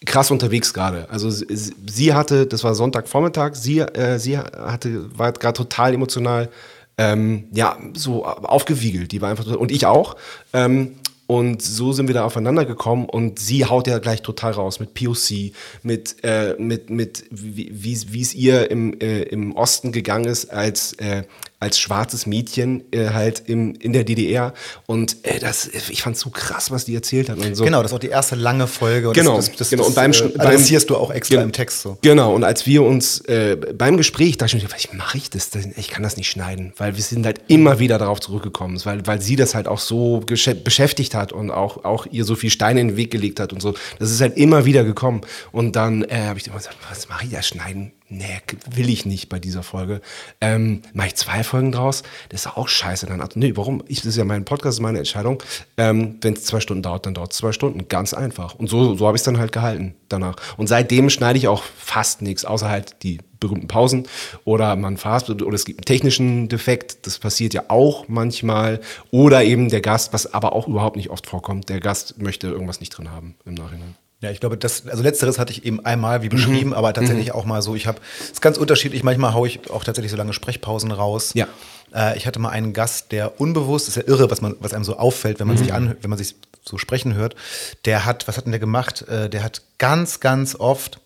krass unterwegs gerade. Also sie, hatte, das war Sonntagvormittag, sie, äh, sie hatte, war gerade total emotional, ähm, ja, so aufgewiegelt. Die war einfach, und ich auch. Ähm, und so sind wir da aufeinander gekommen und sie haut ja gleich total raus mit POC, mit, äh, mit, mit wie es ihr im, äh, im Osten gegangen ist als, äh, als schwarzes Mädchen äh, halt im, in der DDR. Und äh, das, ich fand so krass, was die erzählt hat. Und so. Genau, das ist auch die erste lange Folge. Und Genau, das, das, das, genau. Das, Und beim, äh, beim adressierst du auch extra im Text so. Genau. Und als wir uns äh, beim Gespräch dachte ich mir, was mache ich das? denn? Ich kann das nicht schneiden, weil wir sind halt immer wieder darauf zurückgekommen, weil, weil sie das halt auch so beschäftigt hat und auch, auch ihr so viel Steine in den Weg gelegt hat und so. Das ist halt immer wieder gekommen. Und dann äh, habe ich immer gesagt, was mache ich da schneiden? Nee, will ich nicht bei dieser Folge. Ähm, mache ich zwei Folgen draus? Das ist auch scheiße. Dann, nee, warum? Ich, das ist ja mein Podcast, das ist meine Entscheidung. Ähm, Wenn es zwei Stunden dauert, dann dauert es zwei Stunden. Ganz einfach. Und so, so habe ich es dann halt gehalten danach. Und seitdem schneide ich auch fast nichts, außer halt die berühmten Pausen oder man verhaspelt oder es gibt einen technischen Defekt. Das passiert ja auch manchmal. Oder eben der Gast, was aber auch überhaupt nicht oft vorkommt. Der Gast möchte irgendwas nicht drin haben im Nachhinein. Ja, ich glaube, das, also letzteres hatte ich eben einmal wie beschrieben, aber tatsächlich auch mal so. Ich habe, es ist ganz unterschiedlich. Manchmal haue ich auch tatsächlich so lange Sprechpausen raus. Ja. Äh, ich hatte mal einen Gast, der unbewusst, ist ja irre, was man, was einem so auffällt, wenn man sich an, wenn man sich so sprechen hört. Der hat, was hat denn der gemacht? Äh, der hat ganz, ganz oft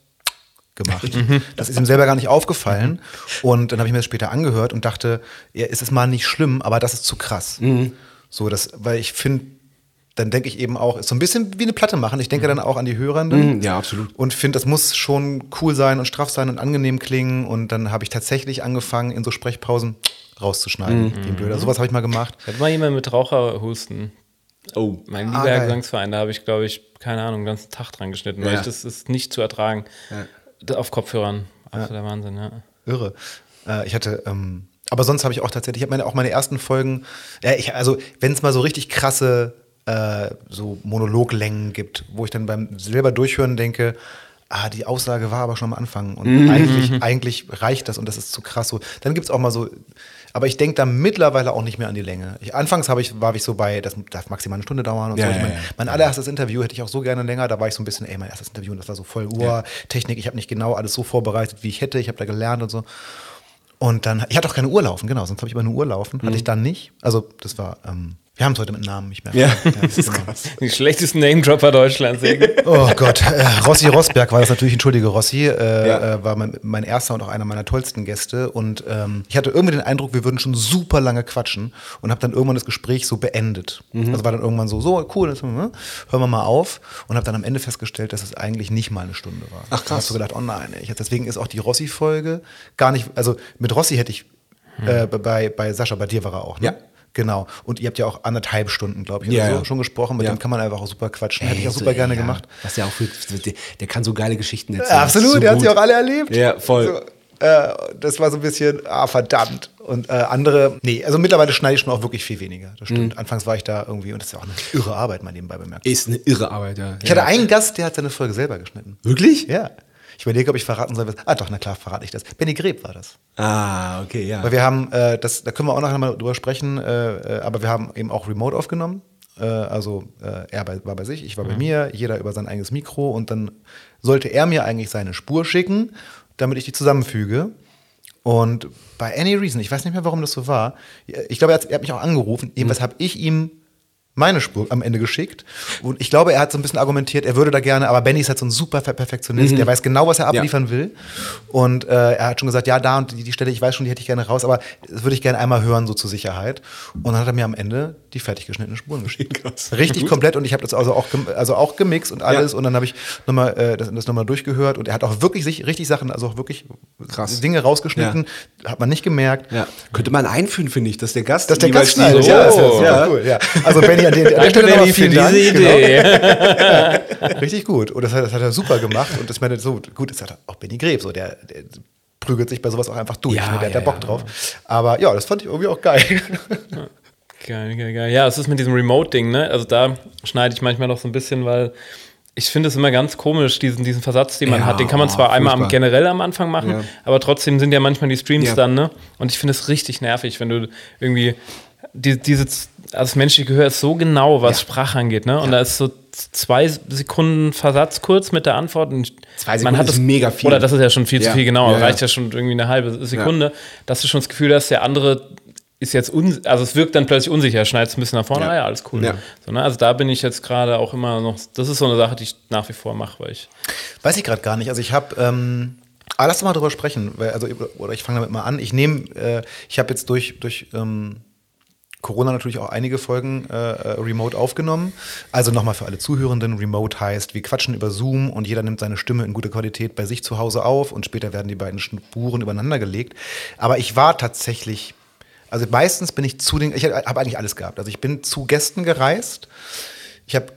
gemacht. Das ist ihm selber gar nicht aufgefallen. Und dann habe ich mir das später angehört und dachte, ja, ist es mal nicht schlimm, aber das ist zu krass. So, das, weil ich finde, dann denke ich eben auch, ist so ein bisschen wie eine Platte machen. Ich denke dann auch an die Hörenden. Mhm, ja, absolut. Und finde, das muss schon cool sein und straff sein und angenehm klingen. Und dann habe ich tatsächlich angefangen, in so Sprechpausen rauszuschneiden. Wie ein Blöder. Sowas habe ich mal gemacht. Hat mal jemand mit Raucherhusten. Oh. Mein Ah, lieber geil. Gesangsverein, da habe ich, glaube ich, keine Ahnung, den ganzen Tag dran geschnitten, weil Ja. ich, das ist nicht zu ertragen. Da Auf Kopfhörern. Absoluter Wahnsinn, ja. Irre. Äh, ich hatte, ähm, aber sonst habe ich auch tatsächlich, ich habe meine, auch meine ersten Folgen, ja, ich, also wenn es mal so richtig krasse äh, so Monologlängen gibt, wo ich dann beim selber durchhören denke, ah, die Aussage war aber schon am Anfang und Mhm. eigentlich, eigentlich reicht das und das ist zu krass so. Dann gibt es auch mal so, aber ich denke da mittlerweile auch nicht mehr an die Länge. Ich, anfangs habe ich, war ich so bei, das darf maximal eine Stunde dauern und Ja, so. Ich ja, mein, ja. mein allererstes Interview hätte ich auch so gerne länger, da war ich so ein bisschen, ey, mein erstes Interview und das war so voll Uhr-Technik, ich habe nicht genau alles so vorbereitet, wie ich hätte, ich habe da gelernt und so. Und dann, ich hatte auch keine Uhr laufen, genau, sonst habe ich immer eine Uhr laufen. Hatte ich dann nicht. Also, das war, ähm, wir haben es heute mit Namen, ich merke. Ja, das ist genau. Die schlechtesten Name-Dropper Deutschlands. Oh Gott, äh, Rossi Rosberg war das natürlich, entschuldige Rossi, äh, Ja. äh, war mein, mein erster und auch einer meiner tollsten Gäste. Und ähm, ich hatte irgendwie den Eindruck, wir würden schon super lange quatschen und habe dann irgendwann das Gespräch so beendet. Mhm. Also war dann irgendwann so, so cool, jetzt, hm, hören wir mal auf. Und habe dann am Ende festgestellt, dass es eigentlich nicht mal eine Stunde war. Ach, krass. Und hab so gedacht, oh nein, ich, deswegen ist auch die Rossi-Folge gar nicht, also mit Rossi hätte ich, äh, bei, bei Sascha, bei dir war er auch, ne? Ja. Genau. Und ihr habt ja auch anderthalb Stunden, glaube ich, Ja, so, ja. schon gesprochen. Mit Ja. dem kann man einfach auch super quatschen. Hätte ich auch super gerne ja. gemacht. Was der auch für, der, kann so geile Geschichten erzählen. Ja, absolut, So der hat gut. sie auch alle erlebt. Ja, voll. So, äh, das war so ein bisschen, ah, verdammt. Und äh, andere, nee, also mittlerweile schneide ich schon auch wirklich viel weniger. Das Mhm. stimmt. Anfangs war ich da irgendwie, und das ist ja auch eine irre Arbeit, mal nebenbei bemerkt. Ist eine irre Arbeit, ja. Ich hatte einen Gast, der hat seine Folge selber geschnitten. Wirklich? Ja. Ich überlege, ob ich verraten soll. was- Ah, doch, na klar, verrate ich das. Benny Greb war das. Ah, okay, ja. Weil wir haben, äh, das, da können wir auch nachher mal drüber sprechen, äh, äh, aber wir haben eben auch Remote aufgenommen. Äh, also äh, er bei, war bei sich, ich war bei mir, jeder über sein eigenes Mikro und dann sollte er mir eigentlich seine Spur schicken, damit ich die zusammenfüge. Und bei Any Reason, ich weiß nicht mehr, warum das so war, ich glaube, er hat, er hat mich auch angerufen, jedenfalls habe ich ihm meine Spur am Ende geschickt. Und ich glaube, er hat so ein bisschen argumentiert, er würde da gerne, aber Benny ist halt so ein super Perfektionist, der weiß genau, was er abliefern will. Und äh, er hat schon gesagt, ja, da und die, die Stelle, ich weiß schon, die hätte ich gerne raus, aber das würde ich gerne einmal hören, so zur Sicherheit. Und dann hat er mir am Ende die fertig geschnittenen Spuren geschickt. Krass. Richtig komplett und ich habe das also auch, also auch gemixt und alles Ja. und dann habe ich nochmal äh, das, das nochmal durchgehört und er hat auch wirklich sich richtig Sachen, also auch wirklich Krass. Dinge rausgeschnitten, hat man nicht gemerkt. Ja. Könnte man einführen, finde ich, dass der Gast. Dass der Gast schneidet. Ja, Oh. ist ja cool. Ja. Also Benny, an, den, an der Stelle nochmal vielen diese Dank. Idee. Genau. Richtig gut. Und das hat, das hat er super gemacht. Und das meine so gut, das hat auch Benny Greb so, der, der prügelt sich bei sowas auch einfach durch. Ja, ne? Der hat ja, da Bock ja. drauf. Aber ja, das fand ich irgendwie auch geil. Geil, geil, geil. Ja, es ist mit diesem Remote-Ding, ne? Also da schneide ich manchmal noch so ein bisschen, weil ich finde es immer ganz komisch, diesen, diesen Versatz, den man Ja, hat. Den kann man oh, zwar einmal am, furchtbar. generell am Anfang machen, Ja. aber trotzdem sind ja manchmal die Streams Ja. dann, ne? Und ich finde es richtig nervig, wenn du irgendwie die, diese, also das menschliche Gehör ist so genau, was Sprache angeht, ne? Und da ist so zwei Sekunden Versatz kurz mit der Antwort. Und Zwei Sekunden ist mega viel. Oder das ist ja schon viel Ja. zu viel, genau. Ja, ja. reicht ja schon irgendwie eine halbe Sekunde, dass du schon das Gefühl hast, der andere ist jetzt, un also es wirkt dann plötzlich unsicher, schneidest ein bisschen nach vorne, Ja. ah ja, alles cool. Ja. So, ne? Also da bin ich jetzt gerade auch immer noch, das ist so eine Sache, die ich nach wie vor mache, weil ich, Weiß ich gerade gar nicht. Also ich habe, ähm, aber lass doch mal drüber sprechen. Weil, also, oder ich fange damit mal an. Ich nehme, äh, ich habe jetzt durch, durch ähm, Corona natürlich auch einige Folgen äh, äh, remote aufgenommen. Also nochmal für alle Zuhörenden, remote heißt, wir quatschen über Zoom und jeder nimmt seine Stimme in guter Qualität bei sich zu Hause auf und später werden die beiden Spuren übereinander gelegt. Aber ich war tatsächlich, also meistens bin ich zu den, ich habe eigentlich alles gehabt. Also ich bin zu Gästen gereist. Ich habe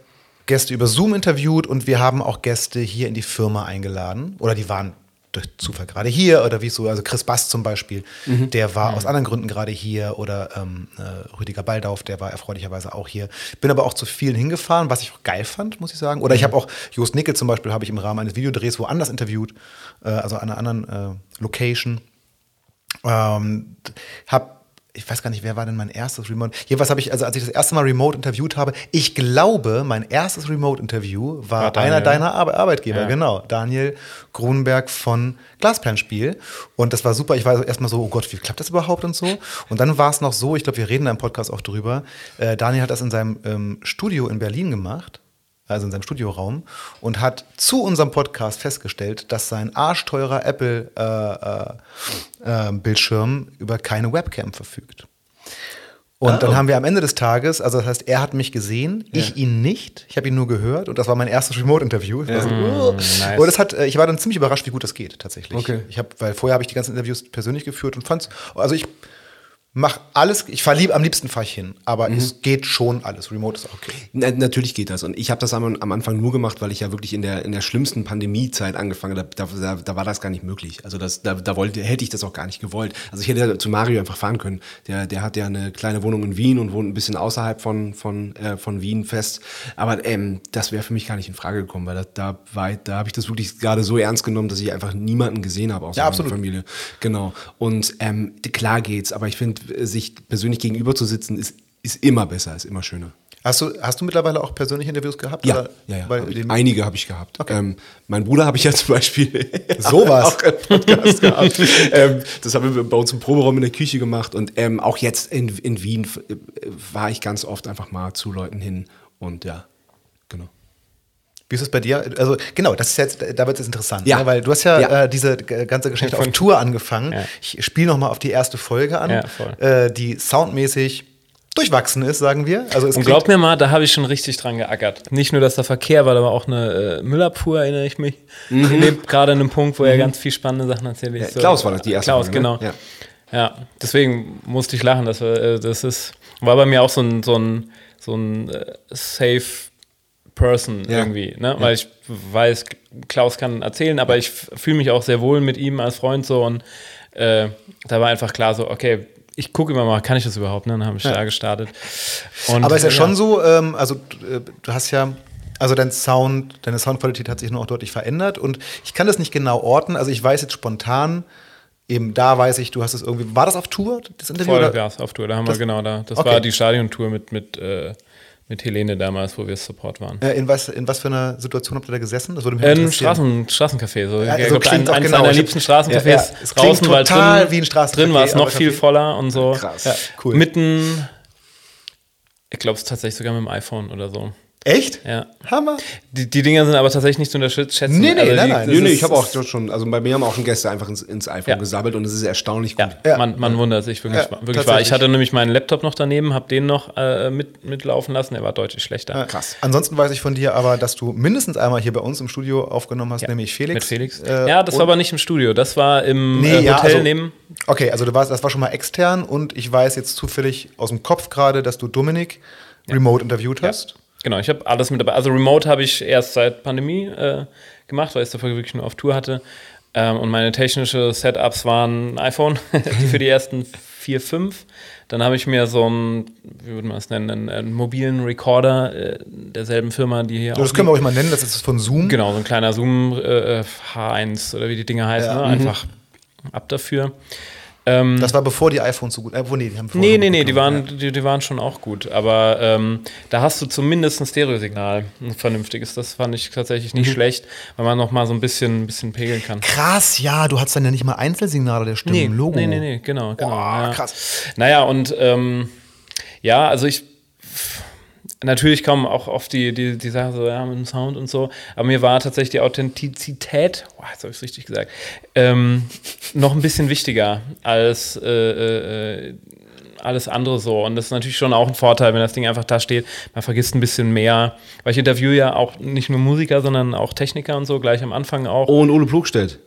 Gäste über Zoom interviewt und wir haben auch Gäste hier in die Firma eingeladen. Oder die waren durch Zufall gerade hier oder wie so, also Chris Bass zum Beispiel, der war aus anderen Gründen gerade hier oder ähm, äh, Rüdiger Baldauf, der war erfreulicherweise auch hier. Bin aber auch zu vielen hingefahren, was ich auch geil fand, muss ich sagen. Oder ich habe auch Jost Nickel zum Beispiel, habe ich im Rahmen eines Videodrehs woanders interviewt, äh, also an einer anderen äh, Location. Ähm, hab, ich weiß gar nicht, wer war denn mein erstes Remote? Jedenfalls habe ich, also als ich das erste Mal Remote interviewt habe, ich glaube, mein erstes Remote-Interview war, War einer deiner Arbe Arbeitgeber, Ja. genau. Daniel Grunberg von Glasplanspiel. Und das war super. Ich war erstmal so, oh Gott, wie klappt das überhaupt und so? Und dann war es noch so, ich glaube, wir reden da im Podcast auch drüber. Äh, Daniel hat das in seinem ähm, Studio in Berlin gemacht also in seinem Studioraum, und hat zu unserem Podcast festgestellt, dass sein arschteurer Apple-Bildschirm über keine Webcam verfügt. Und dann haben wir am Ende des Tages, also das heißt, er hat mich gesehen, ich ihn nicht. Ich habe ihn nur gehört und das war mein erstes Remote-Interview. Das war so, oh. nice. Und das hat, äh, ich war dann ziemlich überrascht, wie gut das geht tatsächlich. Okay. Ich habe, weil vorher habe ich die ganzen Interviews persönlich geführt und fand's, also ich mache alles, ich fahre lieb, am liebsten fahre ich hin, aber es geht schon alles. Remote ist auch okay. Na, natürlich geht das. Und ich habe das am, am Anfang nur gemacht, weil ich ja wirklich in der, in der schlimmsten Pandemiezeit angefangen habe. Da, da, da war das gar nicht möglich. Also das, da, da wollte, hätte ich das auch gar nicht gewollt. Also ich hätte zu Mario einfach fahren können. Der, der hat ja eine kleine Wohnung in Wien und wohnt ein bisschen außerhalb von, von, äh, von Wien fest. Aber ähm, das wäre für mich gar nicht in Frage gekommen, weil da, da, war, da habe ich das wirklich gerade so ernst genommen, dass ich einfach niemanden gesehen habe außer Ja, meiner absolut. Familie. Genau. Und ähm, klar geht's, aber ich finde, sich persönlich gegenüber zu sitzen, ist, ist immer besser, ist immer schöner. Hast du, hast du mittlerweile auch persönliche Interviews gehabt? Ja, ja, ja. Hab ich, einige habe ich gehabt. Ähm, mein Bruder habe ich ja zum Beispiel Sowas. auch einen Podcast gehabt. ähm, das haben wir bei uns im Proberaum in der Küche gemacht und ähm, auch jetzt in, in Wien äh, war ich ganz oft einfach mal zu Leuten hin und ja, genau. Wie ist es bei dir? Also genau, das ist jetzt, da wird es interessant, Ja. ne? weil du hast ja, Ja. Äh, diese ganze Geschichte auf Tour angefangen. Ja. Ich spiele noch mal auf die erste Folge an, äh, die soundmäßig durchwachsen ist, sagen wir. Also es Und glaub mir mal, da habe ich schon richtig dran geackert. Nicht nur, dass der Verkehr war, aber auch eine äh, Müllabfuhr, erinnere ich mich. Lebt gerade an einem Punkt, wo er ganz viel spannende Sachen erzählt. Ja, Klaus war das, die erste Klaus, Folge, ne? genau. Ja. Ja. deswegen musste ich lachen. Das, war, äh, das ist, war bei mir auch so ein, so ein, so ein äh, safe Person Ja. irgendwie. Ne? Weil ich weiß, Klaus kann erzählen, aber ich fühle mich auch sehr wohl mit ihm als Freund so. Und äh, da war einfach klar so, okay, ich gucke immer mal, kann ich das überhaupt? Ne? Dann habe ich da gestartet. Und, Aber ist ja äh, schon so, ähm, also äh, du hast ja, also dein Sound, deine Soundqualität hat sich nur auch deutlich verändert und ich kann das nicht genau orten. Also ich weiß jetzt spontan, eben da weiß ich, du hast es irgendwie, war das auf Tour, das Interview? Voll oder? Gas auf Tour, da haben Das- wir genau da. Das Okay. war die Stadiontour mit, mit, äh, mit Helene damals, wo wir Support waren. Äh, in, was, in was für einer Situation habt ihr da gesessen? Das würde mich Ein interessieren. Straßen, Straßencafé, so, Ja, ich so glaub, klingt auch eines genau. hab- liebsten Straßencafés Ja, ja. Es draußen, weil total drin, wie ein Straßencafé, drin war es noch viel voller und so. Krass. Ja, cool. Mitten Ich glaube es tatsächlich sogar mit dem iPhone oder so. Echt? Ja. Hammer. Die, die Dinger sind aber tatsächlich nicht zu unterschätzen. Nee, nee, Also nein, die, nein. Nee, nee, ich habe auch schon, also bei mir haben auch schon Gäste einfach ins, ins iPhone Ja. gesabbelt und es ist erstaunlich gut. Ja, Ja. Man, man wundert sich wirklich, Ja, wirklich wahr. Ich hatte nämlich meinen Laptop noch daneben, habe den noch äh, mit, mitlaufen lassen, der war deutlich schlechter. Krass. Ansonsten weiß ich von dir aber, dass du mindestens einmal hier bei uns im Studio aufgenommen hast, Ja. nämlich Felix. Mit Felix. Äh, ja, das war aber nicht im Studio, das war im Nee, äh, ja, Hotel also- neben. Okay, also du warst, das war schon mal extern und ich weiß jetzt zufällig aus dem Kopf gerade, dass du Dominik remote interviewt hast. Genau, ich habe alles mit dabei. Also Remote habe ich erst seit Pandemie äh, gemacht, weil ich es davor wirklich nur auf Tour hatte. Ähm, und meine technische Setups waren ein iPhone für die ersten vier, fünf. Dann habe ich mir so einen, wie würde man es nennen, einen, einen mobilen Recorder äh, derselben Firma, die hier Das auch können wir euch mal nennen, das ist von Zoom. Genau, so ein kleiner Zoom äh, H1 oder wie die Dinge heißen. Ja. Ne? Einfach ab dafür. Ähm, Das war bevor die iPhones so gut. Äh, nee, die haben nee, nee, nee, die waren, die, die waren schon auch gut. Aber ähm, da hast du zumindest ein Stereosignal, ein vernünftiges. Das fand ich tatsächlich Mhm. nicht schlecht, weil man noch mal so ein bisschen, ein bisschen pegeln kann. Krass, ja, du hattest dann ja nicht mal Einzelsignale der Stimme Nee, Logo. nee, nee, nee, genau. genau Boah, ja. krass. Naja, und ähm, ja, also ich. Natürlich kommen auch oft die, die, die Sachen so, ja, mit dem Sound und so. Aber mir war tatsächlich die Authentizität, boah, jetzt habe ich es richtig gesagt, ähm, noch ein bisschen wichtiger als äh, äh, alles andere so. Und das ist natürlich schon auch ein Vorteil, wenn das Ding einfach da steht. Man vergisst ein bisschen mehr. Weil ich interviewe ja auch nicht nur Musiker, sondern auch Techniker und so, gleich am Anfang auch. Oh, und Ole Plugstedt.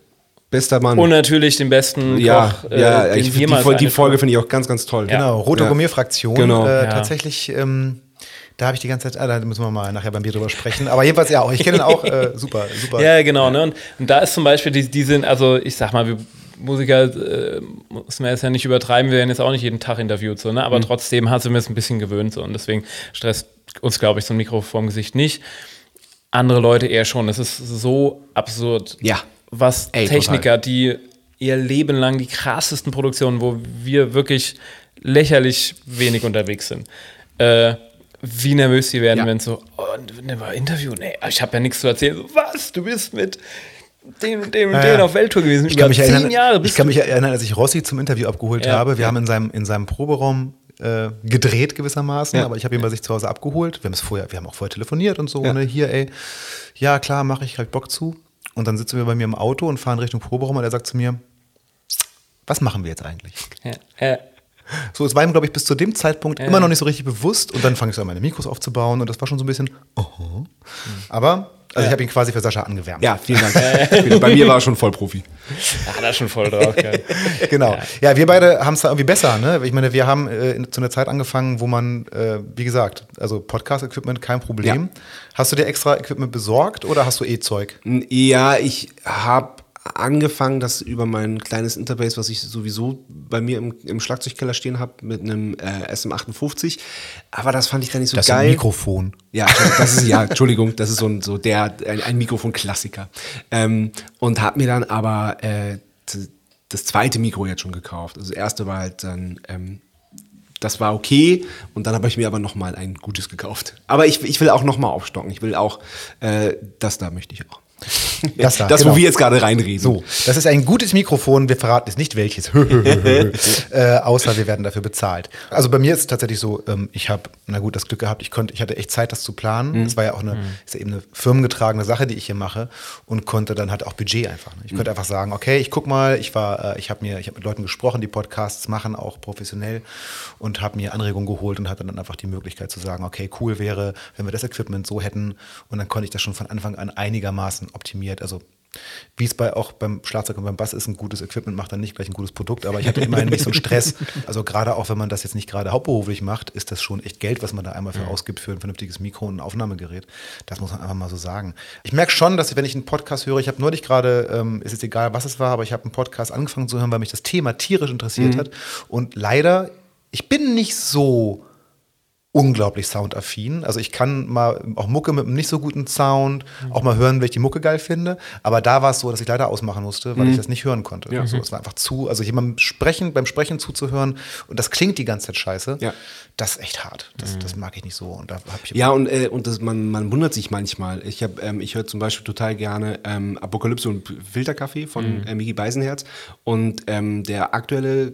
Bester Mann. Und natürlich den besten ja, Koch, äh, ja, den ich, die, die eine Folge finde ich auch ganz, ganz toll. Genau, rote Ja. Gourmet-Fraktion. Genau. Äh, Ja. Tatsächlich, ähm, da habe ich die ganze Zeit, ah, da müssen wir mal nachher beim Bier drüber sprechen. Aber jedenfalls, ja, auch ich kenne ihn auch äh, super, super. Ja, genau. Ne? Und, und da ist zum Beispiel, die, die sind, also ich sag mal, wir Musiker äh, muss man jetzt ja nicht übertreiben, wir werden jetzt auch nicht jeden Tag interviewt, so, ne? aber trotzdem hat sie mir es ein bisschen gewöhnt so, und deswegen stresst uns, glaube ich, so ein Mikro vorm Gesicht nicht. Andere Leute eher schon. Es ist so absurd, Ja. was Ey, Techniker, die ihr Leben lang die krassesten Produktionen, wo wir wirklich lächerlich wenig unterwegs sind, äh, wie nervös die werden, Ja. wenn so, oh, ne, war Interview, nee, ich habe ja nichts zu erzählen. So, was, du bist mit dem und dem und Ja, dem auf Welttour gewesen, Ich über kann, mich zehn erinnern, Jahre. ich kann mich erinnern, als ich Rossi zum Interview abgeholt Ja, habe. Wir haben in seinem, in seinem Proberaum äh, gedreht gewissermaßen, aber ich habe ihn bei sich zu Hause abgeholt. Wir vorher, wir haben auch vorher telefoniert und so, Ja. ne, hier, ey, ja klar, mache ich, hab Bock zu. Und dann sitzen wir bei mir im Auto und fahren Richtung Proberaum und er sagt zu mir, was machen wir jetzt eigentlich? ja, ja, So, es war ihm, glaube ich, bis zu dem Zeitpunkt immer noch nicht so richtig bewusst. Und dann fange ich so an, meine Mikros aufzubauen. Und das war schon so ein bisschen, oh. Aber, also ich habe ihn quasi für Sascha angewärmt. Ja, vielen Dank. Bei mir war er schon Vollprofi. da hat er schon voll drauf. Gell. Genau. Ja, wir beide haben es da irgendwie besser. Ne? Ich meine, wir haben äh, zu einer Zeit angefangen, wo man, äh, wie gesagt, also Podcast-Equipment kein Problem. Ja. Hast du dir extra Equipment besorgt oder hast du eh Zeug? Ja, ich habe angefangen, das über mein kleines Interbase, was ich sowieso bei mir im, im Schlagzeugkeller stehen habe, mit einem äh, SM58. Aber das fand ich dann nicht so Das geil. ist ein Mikrofon. Ja, das ist ja, Entschuldigung, das ist so ein, so der ein, ein Mikrofon-Klassiker. Ähm, und habe mir dann aber äh, das zweite Mikro jetzt schon gekauft. Also das erste war halt dann, ähm, das war okay und dann habe ich mir aber noch mal ein gutes gekauft. Aber ich, ich will auch noch mal aufstocken. Ich will auch, äh, das da möchte ich auch. Das da, das genau. wo wir jetzt gerade reinreden. So, das ist ein gutes Mikrofon. Wir verraten jetzt nicht welches, äh, außer wir werden dafür bezahlt. Also bei mir ist es tatsächlich so, ähm, ich habe, na gut, das Glück gehabt, ich konnte, ich hatte echt Zeit, das zu planen. Das war ja auch eine, ist ja eben eine firmengetragene Sache, die ich hier mache und konnte dann halt auch Budget einfach. Ne? Ich konnte einfach sagen, okay, ich guck mal, ich war, äh, ich habe mir, ich habe mit Leuten gesprochen, die Podcasts machen, auch professionell und habe mir Anregungen geholt und hatte dann einfach die Möglichkeit zu sagen, okay, cool wäre, wenn wir das Equipment so hätten und dann konnte ich das schon von Anfang an einigermaßen optimiert. Also wie es bei auch beim Schlagzeug und beim Bass ist, ein gutes Equipment macht dann nicht gleich ein gutes Produkt, aber ich hatte immerhin nicht so einen Stress. Also gerade auch wenn man das jetzt nicht gerade hauptberuflich macht, ist das schon echt Geld, was man da einmal für ausgibt für ein vernünftiges Mikro und ein Aufnahmegerät. Das muss man einfach mal so sagen. Ich merke schon, dass wenn ich einen Podcast höre, ich habe neulich gerade, ähm, ist jetzt egal, was es war, aber ich habe einen Podcast angefangen zu hören, weil mich das Thema tierisch interessiert hat. Und leider, ich bin nicht so unglaublich soundaffin. Also ich kann mal auch Mucke mit einem nicht so guten Sound auch mal hören, wenn ich die Mucke geil finde. Aber da war es so, dass ich leider ausmachen musste, weil ich das nicht hören konnte. Also es war einfach zu, also jemandem sprechen, beim Sprechen zuzuhören und das klingt die ganze Zeit scheiße. Ja. Das ist echt hart. Das, das mag ich nicht so. Und da hab ich Ja, und, äh, und das, man, man wundert sich manchmal. Ich, hab, ähm, ich höre zum Beispiel total gerne ähm, Apokalypse und Filterkaffee von äh, Miki Beisenherz. Und ähm, der aktuelle,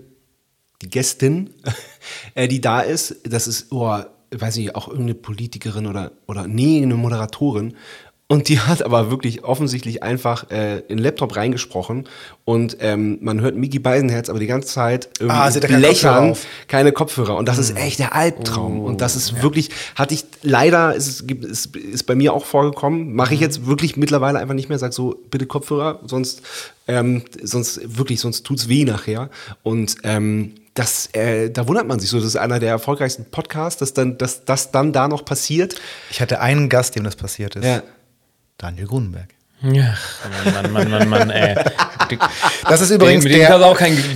die Gästin, äh, die da ist, das ist, oh, weiß ich, auch irgendeine Politikerin oder, oder nee, eine Moderatorin. Und die hat aber wirklich offensichtlich einfach äh, in den Laptop reingesprochen und ähm, man hört Miki Beisenherz aber die ganze Zeit irgendwie Ah, sie hat ja keine keine Kopfhörer. Und das ist echt der Albtraum. und das ist wirklich, hatte ich leider, ist, ist, ist bei mir auch vorgekommen, mache ich jetzt wirklich mittlerweile einfach nicht mehr, sag so, bitte Kopfhörer, sonst, ähm, sonst wirklich, sonst tut's weh nachher. Und ähm, das, äh, da wundert man sich so, das ist einer der erfolgreichsten Podcasts, dass dann, dass das dann da noch passiert. Ich hatte einen Gast, dem das passiert ist. Ja. Daniel Grunenberg. Ja, Mann, Mann, Mann, Mann, ey. Das ist übrigens der,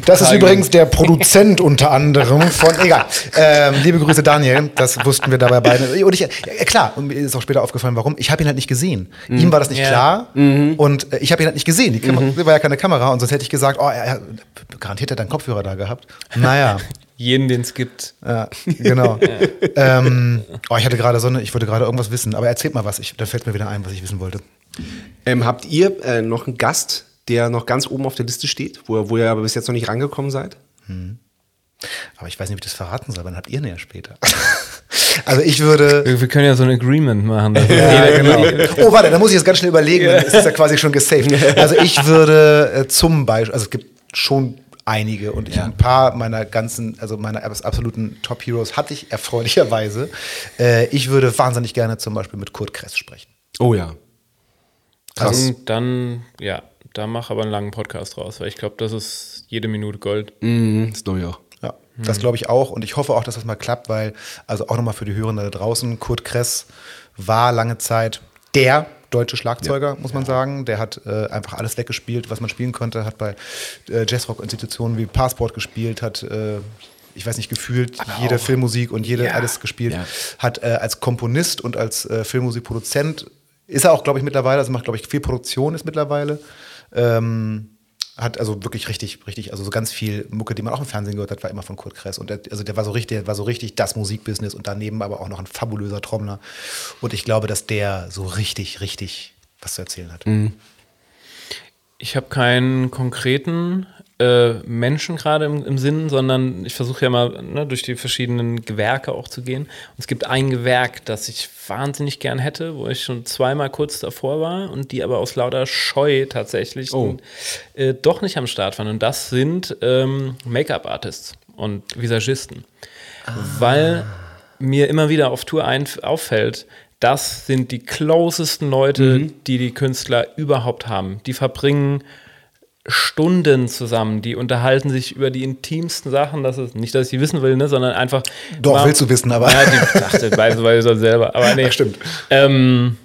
das ist übrigens der Produzent unter anderem von, egal. Ähm, liebe Grüße Daniel, das wussten wir dabei beide. Und ich, ja, klar, und mir ist auch später aufgefallen, warum. Ich habe ihn halt nicht gesehen. Ihm war das nicht Ja. klar und äh, ich habe ihn halt nicht gesehen. Die Kamera, war ja keine Kamera und sonst hätte ich gesagt, oh, er, er garantiert hat einen Kopfhörer da gehabt. Naja. Jeden, den es gibt. Ja, genau. ähm, oh, ich hatte gerade so eine, ich wollte gerade irgendwas wissen, aber erzählt mal was, ich, da fällt mir wieder ein, was ich wissen wollte. Ähm, habt ihr äh, noch einen Gast, der noch ganz oben auf der Liste steht, wo, wo ihr aber bis jetzt noch nicht rangekommen seid? Aber ich weiß nicht, ob ich das verraten soll, wann habt ihr ja später? also ich würde. Wir wir können ja so ein Agreement machen. Ja, jeder- genau. Oh, warte, da muss ich jetzt ganz schnell überlegen, dann ist es ja quasi schon gesaved. Also ich würde äh, zum Beispiel, also es gibt schon einige und ich, Ja. ein paar meiner ganzen, also meiner abs- absoluten Top-Heroes hatte ich erfreulicherweise. Äh, ich würde wahnsinnig gerne zum Beispiel mit Kurt Kress sprechen. Oh ja. Krass. Dann, dann, ja, da mach aber einen langen Podcast raus, weil ich glaube, das ist jede Minute Gold. Mhm, das glaube ich auch. Ja, das glaube ich auch. Und ich hoffe auch, dass das mal klappt, weil, also auch nochmal für die Hörenden da draußen, Kurt Kress war lange Zeit der deutsche Schlagzeuger, muss man sagen. Der hat äh, einfach alles weggespielt, was man spielen konnte, hat bei äh, Jazzrock-Institutionen wie Passport gespielt, hat, äh, ich weiß nicht, gefühlt jede Filmmusik und jede alles gespielt, Ja. hat äh, als Komponist und als äh, Filmmusikproduzent, ist er auch, glaube ich, mittlerweile, also macht, glaube ich, viel Produktion ist mittlerweile. Ähm, hat also wirklich richtig, richtig, also so ganz viel Mucke, die man auch im Fernsehen gehört hat, war immer von Kurt Kress. Und der, also der war so richtig, der war so richtig das Musikbusiness und daneben aber auch noch ein fabulöser Trommler. Und ich glaube, dass der so richtig, richtig was zu erzählen hat. Ich habe keinen konkreten äh, Menschen gerade im, im Sinn, sondern ich versuche ja mal ne, durch die verschiedenen Gewerke auch zu gehen. Und es gibt ein Gewerk, das ich wahnsinnig gern hätte, wo ich schon zweimal kurz davor war und die aber aus lauter Scheu tatsächlich Oh. äh, doch nicht am Start waren. Und das sind ähm, Make-up-Artists und Visagisten. Weil mir immer wieder auf Tour ein, auffällt, das sind die closesten Leute, die die Künstler überhaupt haben. Die verbringen Stunden zusammen, die unterhalten sich über die intimsten Sachen. Das ist nicht, dass ich die wissen will, ne, sondern einfach. Doch, mal- willst du wissen, aber. Ja, die dachte, weiß, weiß er selber. Aber nee. Stimmt. Ähm,